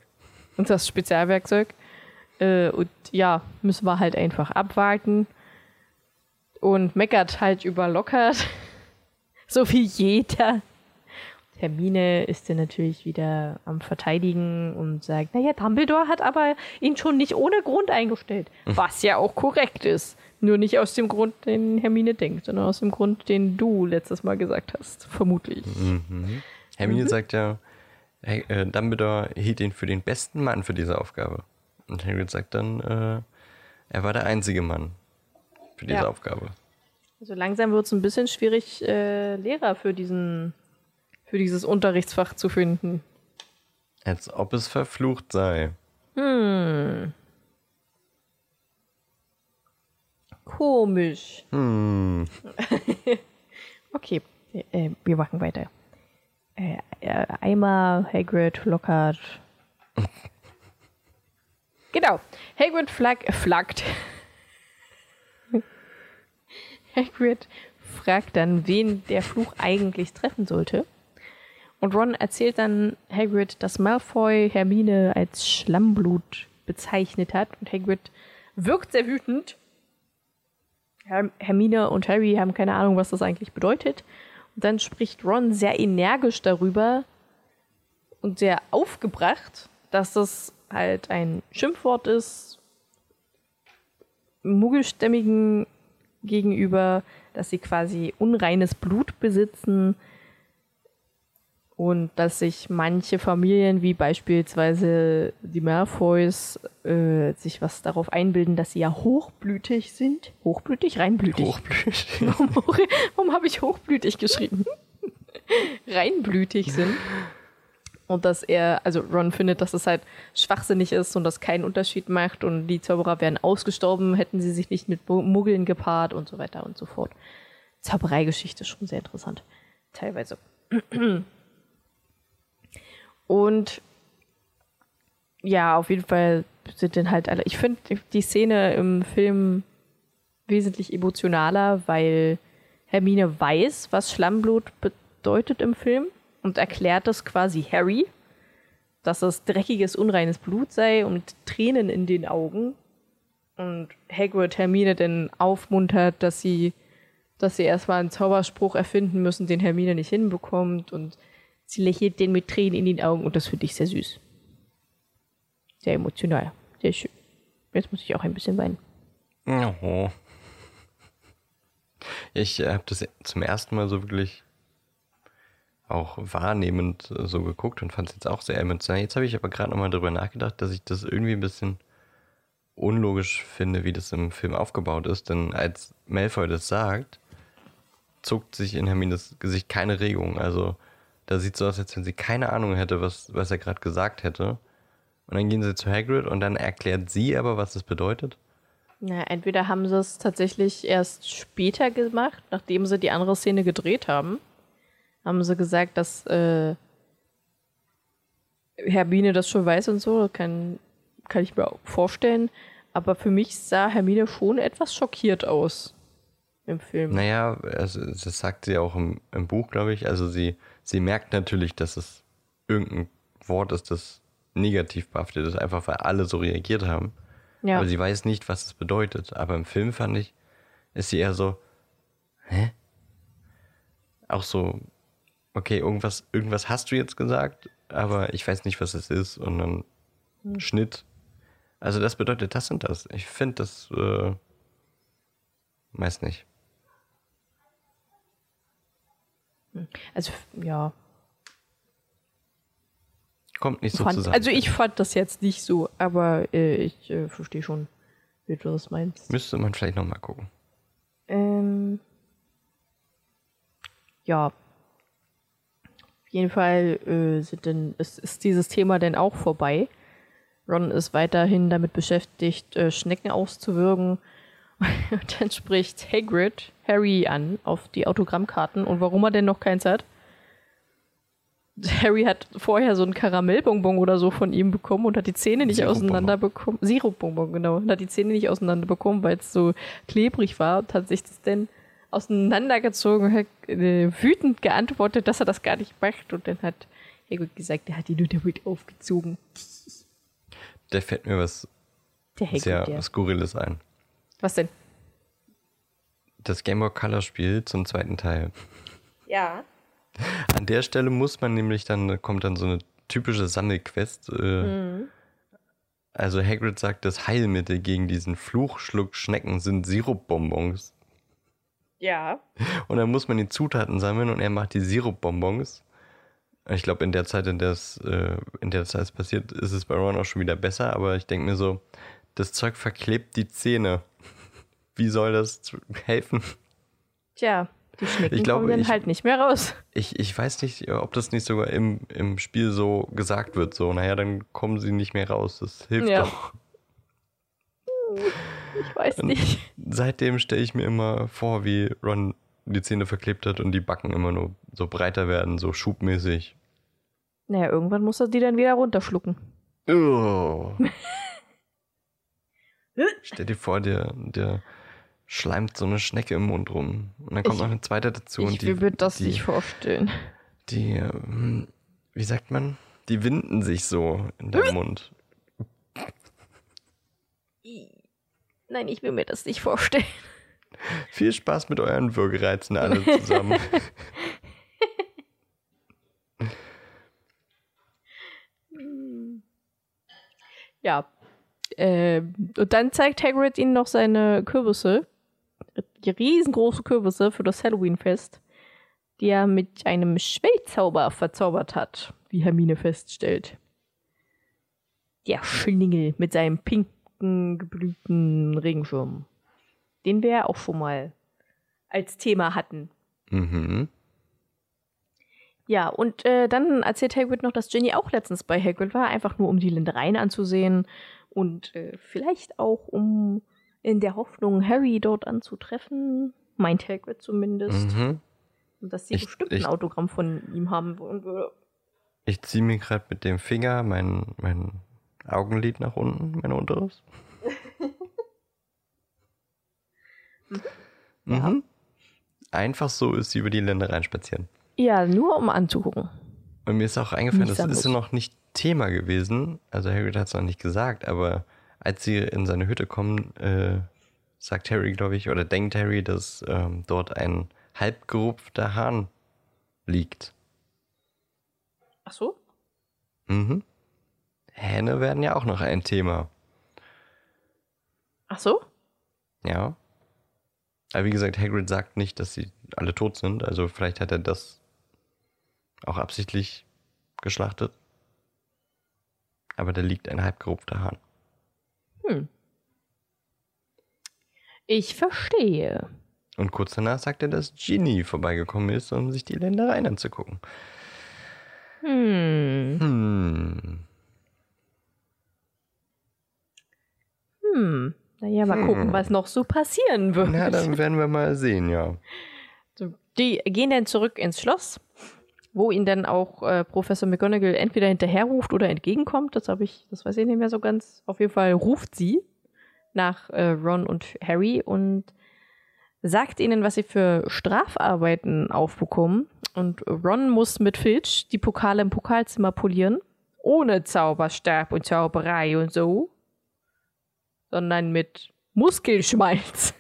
Und das Spezialwerkzeug. Äh, und ja, müssen wir halt einfach abwarten. Und meckert halt über Lockhart. so wie jeder. Hermine ist dann natürlich wieder am Verteidigen und sagt, naja, Dumbledore hat aber ihn schon nicht ohne Grund eingestellt. Was ja auch korrekt ist. Nur nicht aus dem Grund, den Hermine denkt, sondern aus dem Grund, den du letztes Mal gesagt hast. Vermutlich. Mhm. Hermine sagt ja, hey, äh, Dumbledore hielt ihn für den besten Mann für diese Aufgabe. Und Hagrid sagt dann, äh, er war der einzige Mann für diese Ja. Aufgabe. Also langsam wird es ein bisschen schwierig, äh, Lehrer für diesen, für dieses Unterrichtsfach zu finden. Als ob es verflucht sei. Komisch. Hm. Okay, äh, wir machen weiter. Äh, äh, Eimer, Hagrid, Lockhart. genau. Hagrid flag, flaggt. Hagrid fragt dann, wen der Fluch eigentlich treffen sollte. Und Ron erzählt dann Hagrid, dass Malfoy Hermine als Schlammblut bezeichnet hat. Und Hagrid wirkt sehr wütend. Herm- Hermine und Harry haben keine Ahnung, was das eigentlich bedeutet. Und dann spricht Ron sehr energisch darüber und sehr aufgebracht, dass das halt ein Schimpfwort ist, Muggelstämmigen gegenüber, dass sie quasi unreines Blut besitzen und dass sich manche Familien, wie beispielsweise die Malfoys, äh, sich was darauf einbilden, dass sie ja hochblütig sind. Hochblütig? Reinblütig. Hochblütig. Warum, warum habe ich hochblütig geschrieben? Reinblütig sind. Und dass er, also Ron findet, dass es halt schwachsinnig ist und das keinen Unterschied macht und die Zauberer wären ausgestorben, hätten sie sich nicht mit Mu- Muggeln gepaart und so weiter und so fort. Zaubereigeschichte ist schon sehr interessant. Teilweise. Und ja, auf jeden Fall sind dann halt alle. Ich finde die Szene im Film wesentlich emotionaler, weil Hermine weiß, was Schlammblut bedeutet im Film und erklärt es quasi Harry, dass es dreckiges, unreines Blut sei und Tränen in den Augen. Und Hagrid Hermine dann aufmuntert, dass sie, dass sie erstmal einen Zauberspruch erfinden müssen, den Hermine nicht hinbekommt. Und sie lächelt den mit Tränen in den Augen und das finde ich sehr süß. Sehr emotional. Sehr schön. Jetzt muss ich auch ein bisschen weinen. Oh. Ich äh, habe das zum ersten Mal so wirklich auch wahrnehmend äh, so geguckt und fand es jetzt auch sehr emotional. Jetzt habe ich aber gerade nochmal darüber nachgedacht, dass ich das irgendwie ein bisschen unlogisch finde, wie das im Film aufgebaut ist. Denn als Malfoy das sagt, zuckt sich in Hermines Gesicht keine Regung. Also da sieht so aus, als wenn sie keine Ahnung hätte, was, was er gerade gesagt hätte. Und dann gehen sie zu Hagrid und dann erklärt sie aber, was das bedeutet. Na, entweder haben sie es tatsächlich erst später gemacht, nachdem sie die andere Szene gedreht haben. Haben sie gesagt, dass äh, Hermine das schon weiß und so. Kann, kann ich mir auch vorstellen. Aber für mich sah Hermine schon etwas schockiert aus im Film. Naja, also, das sagt sie auch im, im Buch, glaube ich. Also sie, sie merkt natürlich, dass es irgendein Wort ist, das negativ behaftet ist, einfach weil alle so reagiert haben. ja. Aber sie weiß nicht, was es bedeutet. Aber im Film fand ich, ist sie eher so, hä? Auch so, okay, irgendwas, irgendwas hast du jetzt gesagt, aber ich weiß nicht, was es ist. Und dann Hm. Schnitt. Also das bedeutet das und das. Ich finde das, äh, weiß nicht. Also, ja. Kommt nicht so Fand, zusammen. also, ich fand das jetzt nicht so, aber äh, ich äh, verstehe schon, wie du das meinst. Müsste man vielleicht nochmal gucken. Ähm, ja. Auf jeden Fall äh, sind denn, ist, ist dieses Thema denn auch vorbei. Ron ist weiterhin damit beschäftigt, äh, Schnecken auszuwürgen. Und dann spricht Hagrid Harry an auf die Autogrammkarten und warum er denn noch keins hat. Harry hat vorher so einen Karamellbonbon oder so von ihm bekommen und hat die Zähne nicht Sirupbonbon. auseinander bekommen. Sirupbonbon, genau. Und hat die Zähne nicht auseinander bekommen, weil es so klebrig war und hat sich das denn auseinandergezogen und hat äh, wütend geantwortet, dass er das gar nicht macht. Und dann hat Hagrid gesagt, er hat ihn nur damit aufgezogen. Da fällt mir was Der Hagrid, sehr ja. Skurriles ein. Was denn? Das Game Boy Color Spiel zum zweiten Teil. Ja. An der Stelle muss man nämlich dann, da kommt dann so eine typische Sammelquest. Äh, Mhm. Also Hagrid sagt, das Heilmittel gegen diesen Fluchschluck Schnecken sind Sirupbonbons. Ja. Und dann muss man die Zutaten sammeln und er macht die Sirupbonbons. Ich glaube, in der Zeit, in der es äh, in der Zeit es passiert, ist es bei Ron auch schon wieder besser, aber ich denke mir so, das Zeug verklebt die Zähne. Wie soll das helfen? Tja, die Schnecken Ich glaube, kommen dann ich- halt nicht mehr raus. Ich, ich weiß nicht, ob das nicht sogar im, im Spiel so gesagt wird. So, naja, dann kommen sie nicht mehr raus. Das hilft Ja. doch. Ich weiß Und- nicht. Seitdem stelle ich mir immer vor, wie Ron die Zähne verklebt hat und die Backen immer nur so breiter werden, so schubmäßig. Naja, irgendwann muss er die dann wieder runterschlucken. Oh. Stell dir vor, der, der schleimt so eine Schnecke im Mund rum. Und dann kommt Ich- noch eine zweite dazu. und ich die, will das die, nicht vorstellen. Die, ähm, wie sagt man? Die winden sich so in deinem Mund. Nein, ich will mir das nicht vorstellen. Viel Spaß mit euren Würgereizen alle zusammen. Ja. Ähm, und dann zeigt Hagrid ihnen noch seine Kürbisse. Die riesengroße Kürbisse für das Halloween-Fest, die er mit einem Schmelzzauber verzaubert hat, wie Hermine feststellt. Der Schlingel mit seinem pinken, geblühten Regenschirm. Den wir ja auch schon mal als Thema hatten. mhm. Ja, und äh, dann erzählt Hagrid noch, dass Ginny auch letztens bei Hagrid war, einfach nur um die Ländereien anzusehen und äh, vielleicht auch um in der Hoffnung, Harry dort anzutreffen, meint Hagrid zumindest, Mhm. dass sie Ich- bestimmt ich- ein Autogramm von ihm haben wollen würde. Ich ziehe mir gerade mit dem Finger mein, mein Augenlid nach unten, mein unteres. Ja. Mhm. Einfach so ist sie über die Ländereien spazieren. Ja, nur um anzugucken. Und mir ist auch eingefallen, das ist ja noch nicht Thema gewesen. Also Harry hat es noch nicht gesagt, aber als sie in seine Hütte kommen, äh, sagt Harry, glaube ich, oder denkt Harry, dass ähm, dort ein halbgerupfter Hahn liegt. Ach so? Mhm. Hähne werden ja auch noch ein Thema. Ach so? Ja. Aber wie gesagt, Hagrid sagt nicht, dass sie alle tot sind. Also vielleicht hat er das auch absichtlich geschlachtet. Aber da liegt ein halbgerupfter Hahn. Hm. Ich verstehe. Und kurz danach sagt er, dass Ginny vorbeigekommen ist, um sich die Ländereien anzugucken. Hm. Hm. Hm. Naja, mal Hm. gucken, was noch so passieren wird. Na, dann werden wir mal sehen, ja. So, die gehen dann zurück ins Schloss, wo ihnen dann auch äh, Professor McGonagall entweder hinterherruft oder entgegenkommt. Das habe ich, das weiß ich nicht mehr so ganz. Auf jeden Fall ruft sie nach äh, Ron und Harry und sagt ihnen, was sie für Strafarbeiten aufbekommen. Und Ron muss mit Filch die Pokale im Pokalzimmer polieren. Ohne Zauberstab und Zauberei und so. Sondern mit Muskelschmalz.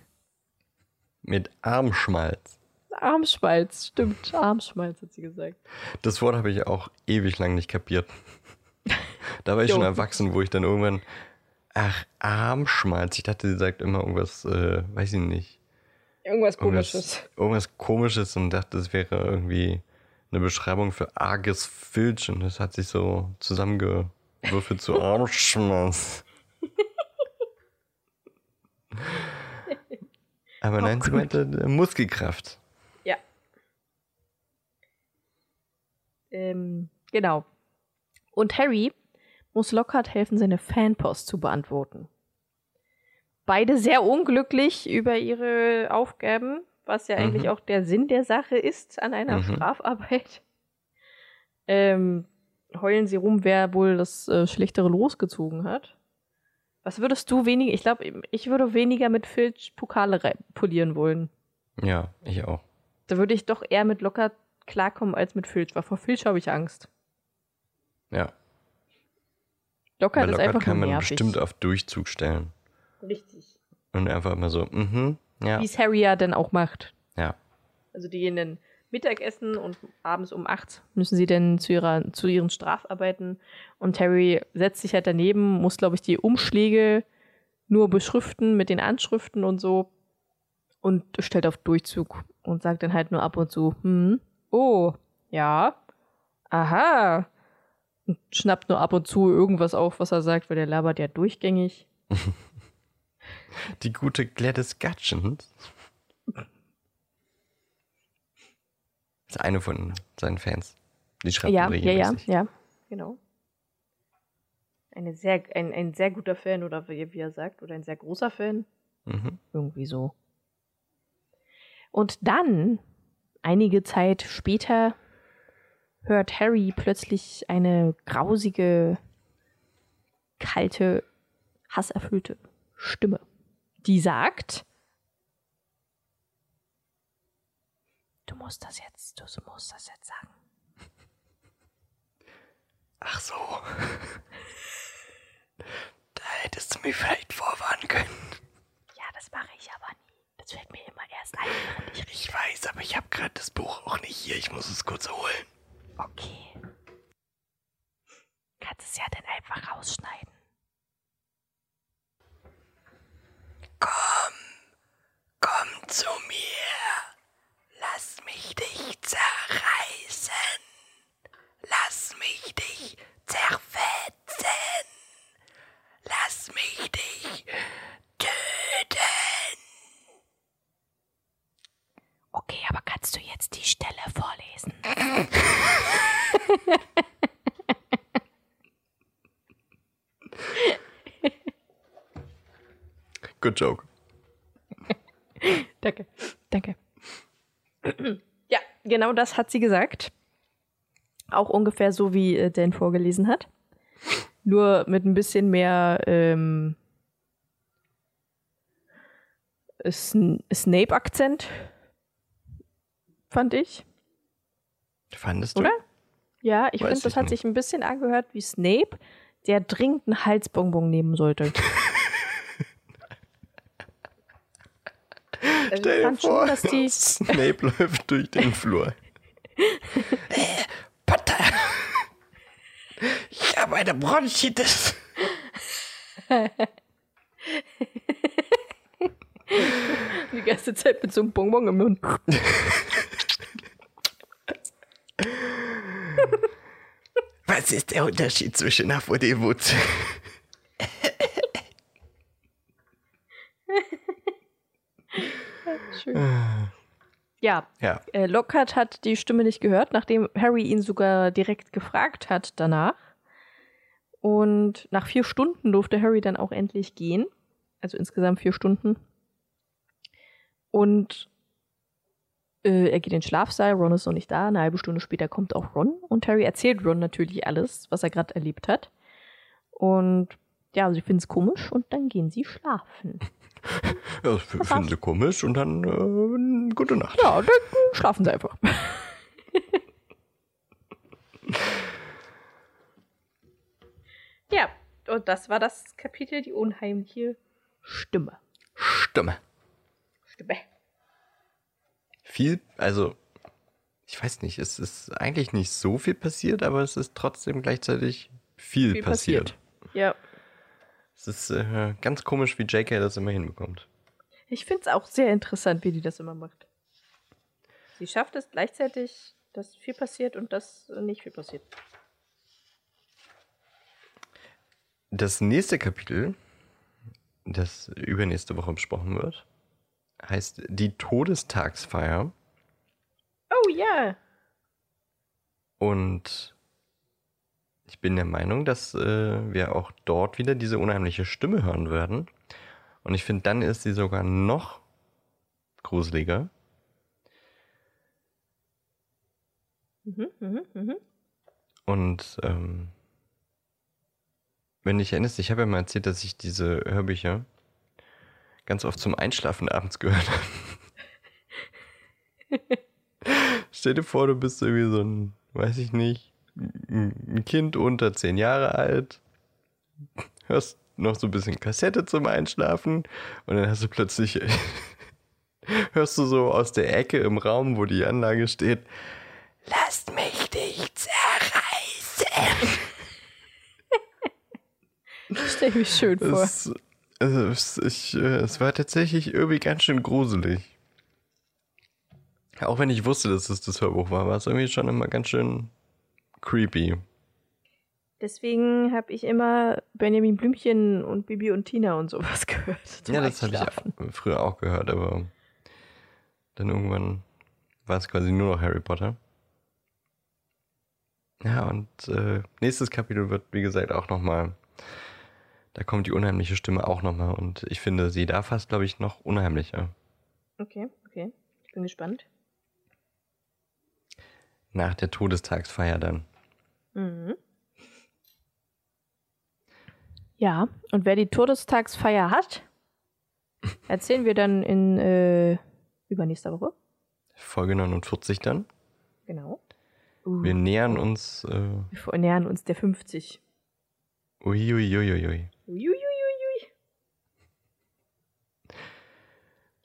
Mit Armschmalz. Armschmalz, stimmt. Armschmalz hat sie gesagt. Das Wort habe ich auch ewig lang nicht kapiert. da war ich schon erwachsen, wo ich dann irgendwann. Ach, Armschmalz. Ich dachte, sie sagt immer irgendwas, äh, weiß ich nicht. Irgendwas Irgendwas, komisches. irgendwas komisches und dachte, es wäre irgendwie eine Beschreibung für arges Filch und das hat sich so zusammengewürfelt zu Armschmalz. Aber nein, sie gut. meinte äh, Muskelkraft. Ähm, genau. Und Harry muss Lockhart helfen, seine Fanpost zu beantworten. Beide sehr unglücklich über ihre Aufgaben, was ja Mhm. eigentlich auch der Sinn der Sache ist an einer Mhm. Strafarbeit. Ähm, heulen sie rum, wer wohl das äh, schlechtere losgezogen hat. Was würdest du weniger, ich glaube, ich würde weniger mit Filch Pokale polieren wollen. Ja, ich auch. Da würde ich doch eher mit Locker klarkommen als mit Filch, weil vor Filch habe ich Angst. Ja. Locker Weil ist Lockhart einfach kann man nervig. bestimmt auf Durchzug stellen. Richtig. Und einfach immer so, mhm, ja, Wie es Harry ja dann auch macht. ja. Also die gehen dann Mittagessen und abends um 8 müssen sie dann zu, ihrer, zu ihren Strafarbeiten. Und Harry setzt sich halt daneben, muss, glaube ich, die Umschläge nur beschriften mit den Anschriften und so. Und stellt auf Durchzug und sagt dann halt nur ab und zu, hm, oh, ja, aha. Und schnappt nur ab und zu irgendwas auf, was er sagt, weil der labert ja durchgängig. Die gute Gladys Gutchins ist eine von seinen Fans. Die schreibt Ja, ihm ja, ja, regelmäßig. ja, genau. Eine sehr, ein, ein sehr guter Fan oder wie, wie er sagt, oder ein sehr großer Fan. Mhm. Irgendwie so. Und dann, einige Zeit später, hört Harry plötzlich eine grausige, kalte, hasserfüllte Stimme, die sagt, du musst das jetzt, du musst das jetzt sagen. Ach so. da hättest du mich vielleicht vorwarnen können. Ja, das mache ich aber nie. Fällt mir immer erst ein, während ich Ich weiß, aber ich habe gerade das Buch auch nicht hier. Ich muss es kurz holen. Okay. Kannst es ja dann einfach rausschneiden. Komm, komm zu mir. Lass mich dich zerreißen. Lass mich dich zerfetzen. Lass mich dich töten. Okay, aber kannst du jetzt die Stelle vorlesen? Good joke. Danke. Danke. ja, genau das hat sie gesagt. Auch ungefähr so, wie äh, Dan vorgelesen hat. Nur mit ein bisschen mehr ähm, Sn Snape-Akzent, fand ich. Fandest du? Oder? Ja, ich finde, das hat nicht. sich ein bisschen angehört wie Snape, der dringend einen Halsbonbon nehmen sollte. also ich Stell dir vor, schon, dass die. Snape läuft durch den Flur. äh, Potter! Ich habe eine Bronchitis. die ganze Zeit mit so einem Bonbon im Mund. Was ist der Unterschied zwischen Haff und Ewut? Schön. Ja, Ja, äh, Lockhart hat die Stimme nicht gehört, nachdem Harry ihn sogar direkt gefragt hat danach. Und nach vier Stunden durfte Harry dann auch endlich gehen. Also insgesamt vier Stunden. Und äh, er geht in den Schlafsaal, Ron ist noch nicht da. Eine halbe Stunde später kommt auch Ron. Und Harry erzählt Ron natürlich alles, was er gerade erlebt hat. Und ja, sie finden es komisch und dann gehen sie schlafen. ja das finden sie komisch und dann äh, gute Nacht. Ja, dann schlafen sie einfach. ja, und das war das Kapitel, die unheimliche Stimme. Stimme. Stimme. Viel, also, ich weiß nicht, es ist eigentlich nicht so viel passiert, aber es ist trotzdem gleichzeitig viel, Viel passiert. passiert. Ja. Es ist äh, ganz komisch, wie JK das immer hinbekommt. Ich finde es auch sehr interessant, wie die das immer macht. Sie schafft es gleichzeitig, dass viel passiert und dass nicht viel passiert. Das nächste Kapitel, das übernächste Woche besprochen wird, heißt Die Todestagsfeier. Oh ja. Und ich bin der Meinung, dass äh, wir auch dort wieder diese unheimliche Stimme hören werden. Und ich finde, dann ist sie sogar noch gruseliger. Mhm, mhm, mhm. Und ähm, wenn du dich erinnerst, ich habe ja mal erzählt, dass ich diese Hörbücher ganz oft zum Einschlafen abends gehört habe. Stell dir vor, du bist irgendwie so ein, weiß ich nicht, ein Kind unter zehn Jahre alt, hörst noch so ein bisschen Kassette zum Einschlafen und dann hast du plötzlich, hörst du so aus der Ecke im Raum, wo die Anlage steht, lasst mich dich zerreißen. Stell ich mich schön vor. Es, also es, ich, äh, es war tatsächlich irgendwie ganz schön gruselig. Auch wenn ich wusste, dass es das Hörbuch war, war es irgendwie schon immer ganz schön creepy. Deswegen habe ich immer Benjamin Blümchen und Bibi und Tina und sowas gehört. Ja, das habe ich auch früher auch gehört, aber dann irgendwann war es quasi nur noch Harry Potter. Ja, und äh, nächstes Kapitel wird, wie gesagt, auch nochmal, da kommt die unheimliche Stimme auch nochmal und ich finde sie da fast, glaube ich, noch unheimlicher. Okay, okay. Ich bin gespannt. Nach der Todestagsfeier dann. Mhm. Ja, und wer die Todestagsfeier hat, erzählen wir dann in äh, übernächster Woche. Folge 49 dann. Genau. Wir nähern uns. Äh, Wir nähern uns der 50. uiuiuiui. Uiuiuiui.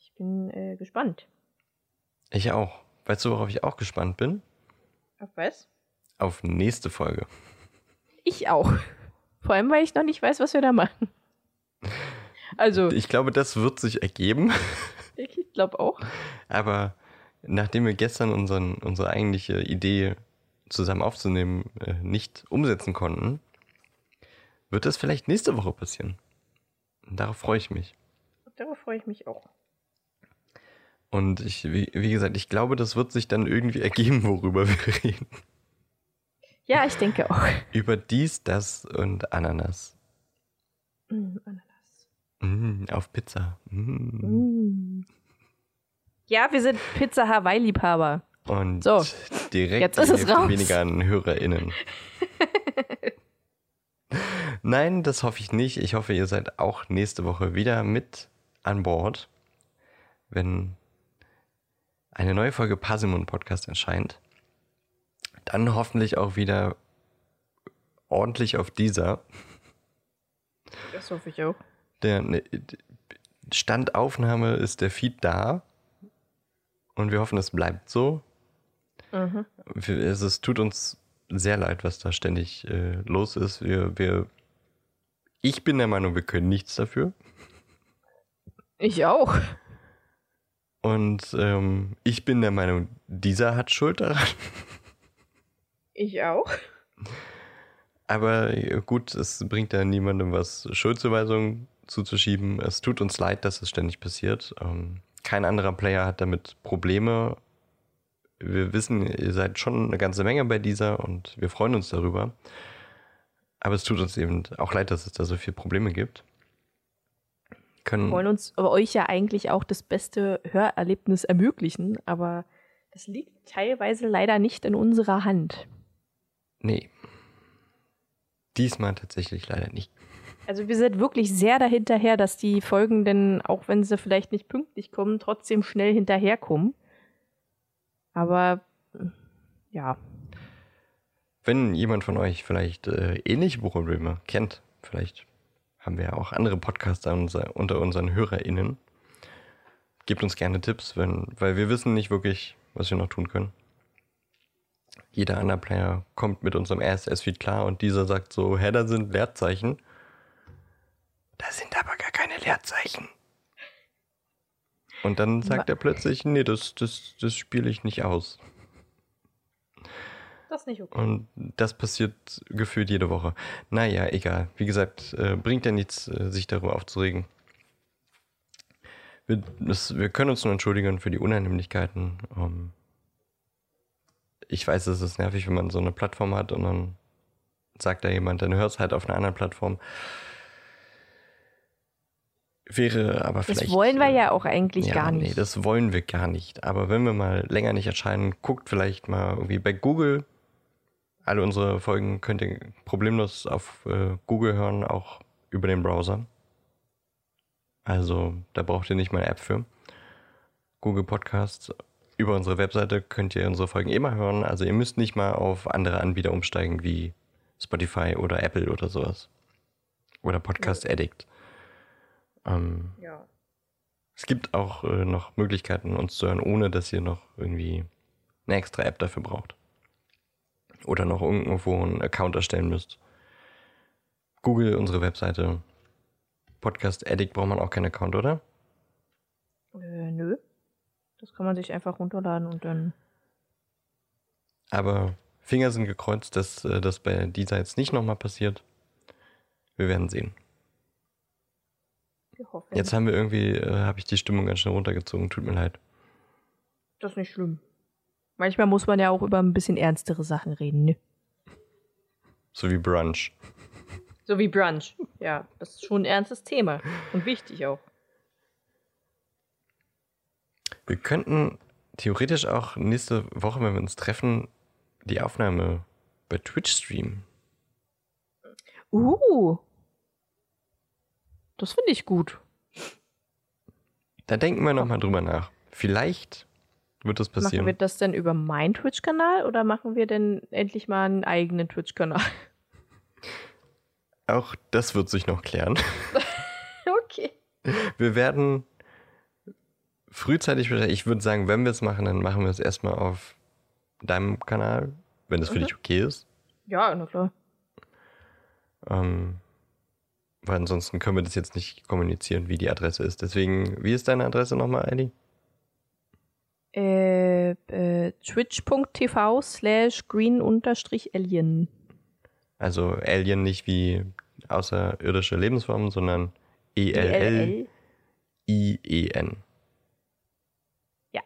Ich bin äh, gespannt. Ich auch. Weißt du, worauf ich auch gespannt bin? Auf was? Auf nächste Folge. Ich auch. Vor allem, weil ich noch nicht weiß, was wir da machen. Also, Ich glaube, das wird sich ergeben. ich glaube auch. Aber nachdem wir gestern unseren, unsere eigentliche Idee zusammen aufzunehmen äh, nicht umsetzen konnten, wird das vielleicht nächste Woche passieren. Und darauf freue ich mich. Darauf freue ich mich auch. Und ich, wie, wie gesagt, ich glaube, das wird sich dann irgendwie ergeben, worüber wir reden. Ja, ich denke auch. Über dies, das und Ananas. Mm, Ananas. Mm, auf Pizza. Mm. Mm. Ja, wir sind Pizza Hawaii-Liebhaber. Und So, direkt jetzt ist es raus. weniger an HörerInnen. Nein, das hoffe ich nicht. Ich hoffe, ihr seid auch nächste Woche wieder mit an Bord, wenn eine neue Folge Pasimon Podcast erscheint. Dann hoffentlich auch wieder ordentlich auf dieser. Das hoffe ich auch. Der ne, Standaufnahme ist der Feed da. Und wir hoffen, es bleibt so. Mhm. Es, es tut uns sehr leid, was da ständig äh, los ist. Wir, wir, ich bin der Meinung, wir können nichts dafür. Ich auch. Und ähm, ich bin der Meinung, dieser hat Schuld daran. Ich auch. Aber gut, es bringt ja niemandem was, Schuldzuweisungen zuzuschieben. Es tut uns leid, dass es ständig passiert. Ähm, kein anderer Player hat damit Probleme. Wir wissen, ihr seid schon eine ganze Menge bei dieser und wir freuen uns darüber. Aber es tut uns eben auch leid, dass es da so viele Probleme gibt. Wir Können, wollen uns aber euch ja eigentlich auch das beste Hörerlebnis ermöglichen, aber das liegt teilweise leider nicht in unserer Hand. nee. Diesmal tatsächlich leider nicht. Also wir sind wirklich sehr dahinterher, dass die Folgen denn, auch wenn sie vielleicht nicht pünktlich kommen, trotzdem schnell hinterherkommen. Aber ja, Wenn jemand von euch vielleicht äh, ähnliche Probleme kennt, vielleicht haben wir ja auch andere Podcaster unter unseren HörerInnen, gebt uns gerne Tipps, wenn, weil wir wissen nicht wirklich, was wir noch tun können. Jeder andere Player kommt mit unserem RSS-Feed klar und dieser sagt so, Header sind Leerzeichen. Da sind aber gar keine Leerzeichen. Und dann sagt er plötzlich, nee, das, das, das spiele ich nicht aus. Das ist nicht okay. Und das passiert gefühlt jede Woche. Naja, egal. Wie gesagt, äh, bringt ja nichts, äh, sich darüber aufzuregen. Wir, das, wir können uns nur entschuldigen für die Unannehmlichkeiten. Ähm, ich weiß, es ist nervig, wenn man so eine Plattform hat und dann sagt da jemand, dann hörst halt auf einer anderen Plattform. Wäre aber vielleicht. Das wollen wir äh, ja auch eigentlich ja, gar nicht. Nee, das wollen wir gar nicht. Aber wenn wir mal länger nicht erscheinen, guckt vielleicht mal irgendwie bei Google. Alle unsere Folgen könnt ihr problemlos auf äh, Google hören, auch über den Browser. Also da braucht ihr nicht mal eine App für. Google Podcasts. über unsere Webseite könnt ihr unsere Folgen immer hören. Also ihr müsst nicht mal auf andere Anbieter umsteigen wie Spotify oder Apple oder sowas. Oder Podcast Addict. Ähm, Ja. es gibt auch äh, noch Möglichkeiten, uns zu hören, ohne dass ihr noch irgendwie eine extra App dafür braucht. Oder noch irgendwo einen Account erstellen müsst. Google unsere Webseite. Podcast Addict braucht man auch keinen Account, oder? Äh, nö. Das kann man sich einfach runterladen und dann. Aber Finger sind gekreuzt, dass äh, das bei dieser jetzt nicht nochmal passiert. Wir werden sehen. Wir hoffen. Jetzt haben wir irgendwie, äh, habe ich die Stimmung ganz schnell runtergezogen. Tut mir leid. Das ist nicht schlimm. Manchmal muss man ja auch über ein bisschen ernstere Sachen reden, ne? So wie Brunch. So wie Brunch. Ja, das ist schon ein ernstes Thema. Und wichtig auch. Wir könnten theoretisch auch nächste Woche, wenn wir uns treffen, die Aufnahme bei Twitch streamen. Uh. Das finde ich gut. Da denken wir nochmal drüber nach. Vielleicht wird das Machen passieren. wir das denn über meinen Twitch-Kanal oder machen wir denn endlich mal einen eigenen Twitch-Kanal? Auch das wird sich noch klären. okay. Wir werden frühzeitig, ich würde sagen, wenn wir es machen, dann machen wir es erstmal auf deinem Kanal, wenn es für Mhm. dich okay ist. Ja, na klar. Ähm, weil ansonsten können wir das jetzt nicht kommunizieren, wie die Adresse ist. Deswegen, wie ist deine Adresse nochmal, Ellie? Äh, äh, twitch.tv slash green-alien. Also Alien nicht wie außerirdische Lebensformen, sondern E E-L-L-I-E-N. ELL. Ja.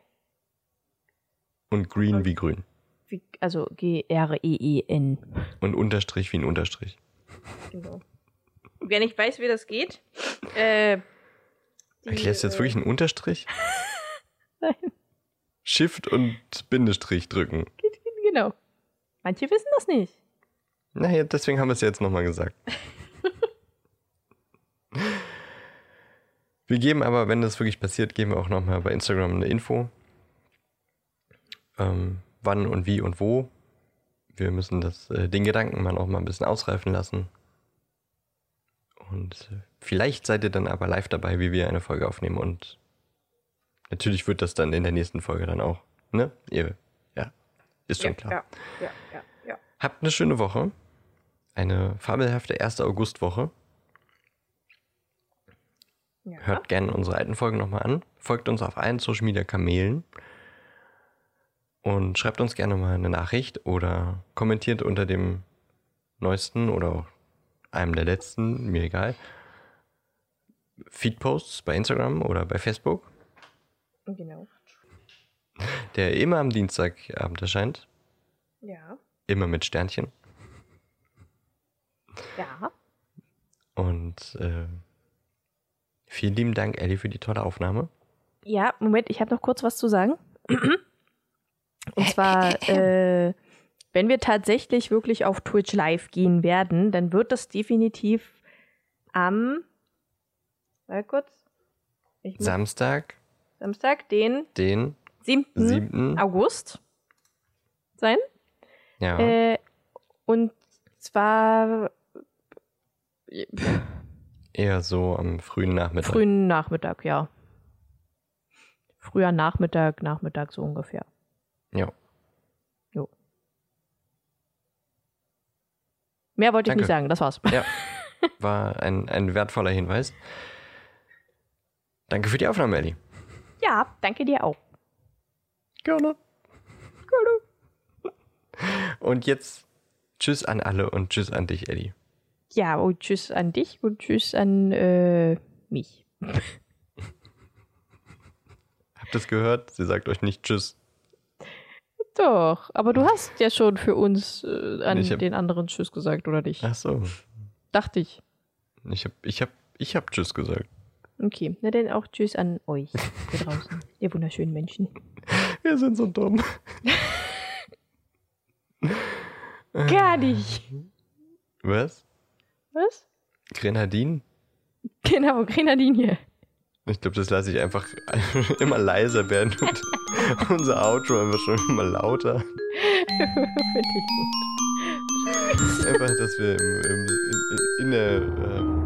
Und Green Und- wie grün. Wie, also G-R-E-E-N. Und Unterstrich wie ein Unterstrich. Genau. Wer nicht weiß, wie das geht, äh, die, Erklärst du jetzt äh, wirklich einen Unterstrich? Nein. Shift und Bindestrich drücken. Genau. Manche wissen das nicht. Naja, deswegen haben wir es jetzt nochmal gesagt. wir geben aber, wenn das wirklich passiert, geben wir auch nochmal bei Instagram eine Info. Ähm, wann und wie und wo. Wir müssen das, äh, den Gedanken mal auch mal ein bisschen ausreifen lassen. Und äh, vielleicht seid ihr dann aber live dabei, wie wir eine Folge aufnehmen. Und natürlich wird das dann in der nächsten Folge dann auch. Ne? Ihr, ja, ist schon ja, klar. Ja, ja, ja. Habt eine schöne Woche. Eine fabelhafte 1. Augustwoche. Hört gerne unsere alten Folgen nochmal an. Folgt uns auf allen Social Media Kanälen. Und schreibt uns gerne mal eine Nachricht oder kommentiert unter dem neuesten oder auch einem der letzten, mir egal, Feedposts bei Instagram oder bei Facebook, Genau. der immer am Dienstagabend erscheint. Ja. Immer mit Sternchen. Ja. Und äh, vielen lieben Dank, Ellie, für die tolle Aufnahme. Ja, Moment, ich habe noch kurz was zu sagen. Und zwar, äh, wenn wir tatsächlich wirklich auf Twitch live gehen werden, dann wird das definitiv am, mal kurz, Samstag, Samstag, den den 7. 7. August sein. Ja. Äh, und zwar Eher so am frühen Nachmittag. frühen Nachmittag, ja. Früher Nachmittag, Nachmittag so ungefähr. Ja. Jo. Mehr wollte ich Danke. nicht sagen, das war's. ja. War ein, ein wertvoller Hinweis. Danke für die Aufnahme, Ellie. Ja, danke dir auch. Gerne. Gerne. Und jetzt Tschüss an alle und Tschüss an dich, Ellie. Ja, und tschüss an dich und tschüss an äh, mich. Habt ihr es gehört? Sie sagt euch nicht Tschüss. Doch, aber du hast ja schon für uns äh, an hab- den anderen Tschüss gesagt, oder nicht? Ach so. Dachte ich. Ich hab, ich hab, ich hab Tschüss gesagt. Okay, na dann auch Tschüss an euch hier draußen, ihr wunderschönen Menschen. Wir sind so dumm. Gar nicht. Was? Was? Grenadin? Genau, Grenadine. Ich glaube, das lasse ich einfach immer leiser werden und unser Outro einfach schon immer lauter. Finde ich gut. Einfach, dass wir im, im, in, in der äh,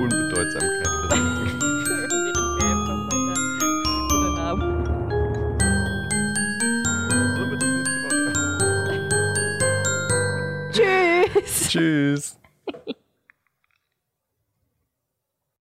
Unbedeutsamkeit versinken. Tschüss. Tschüss.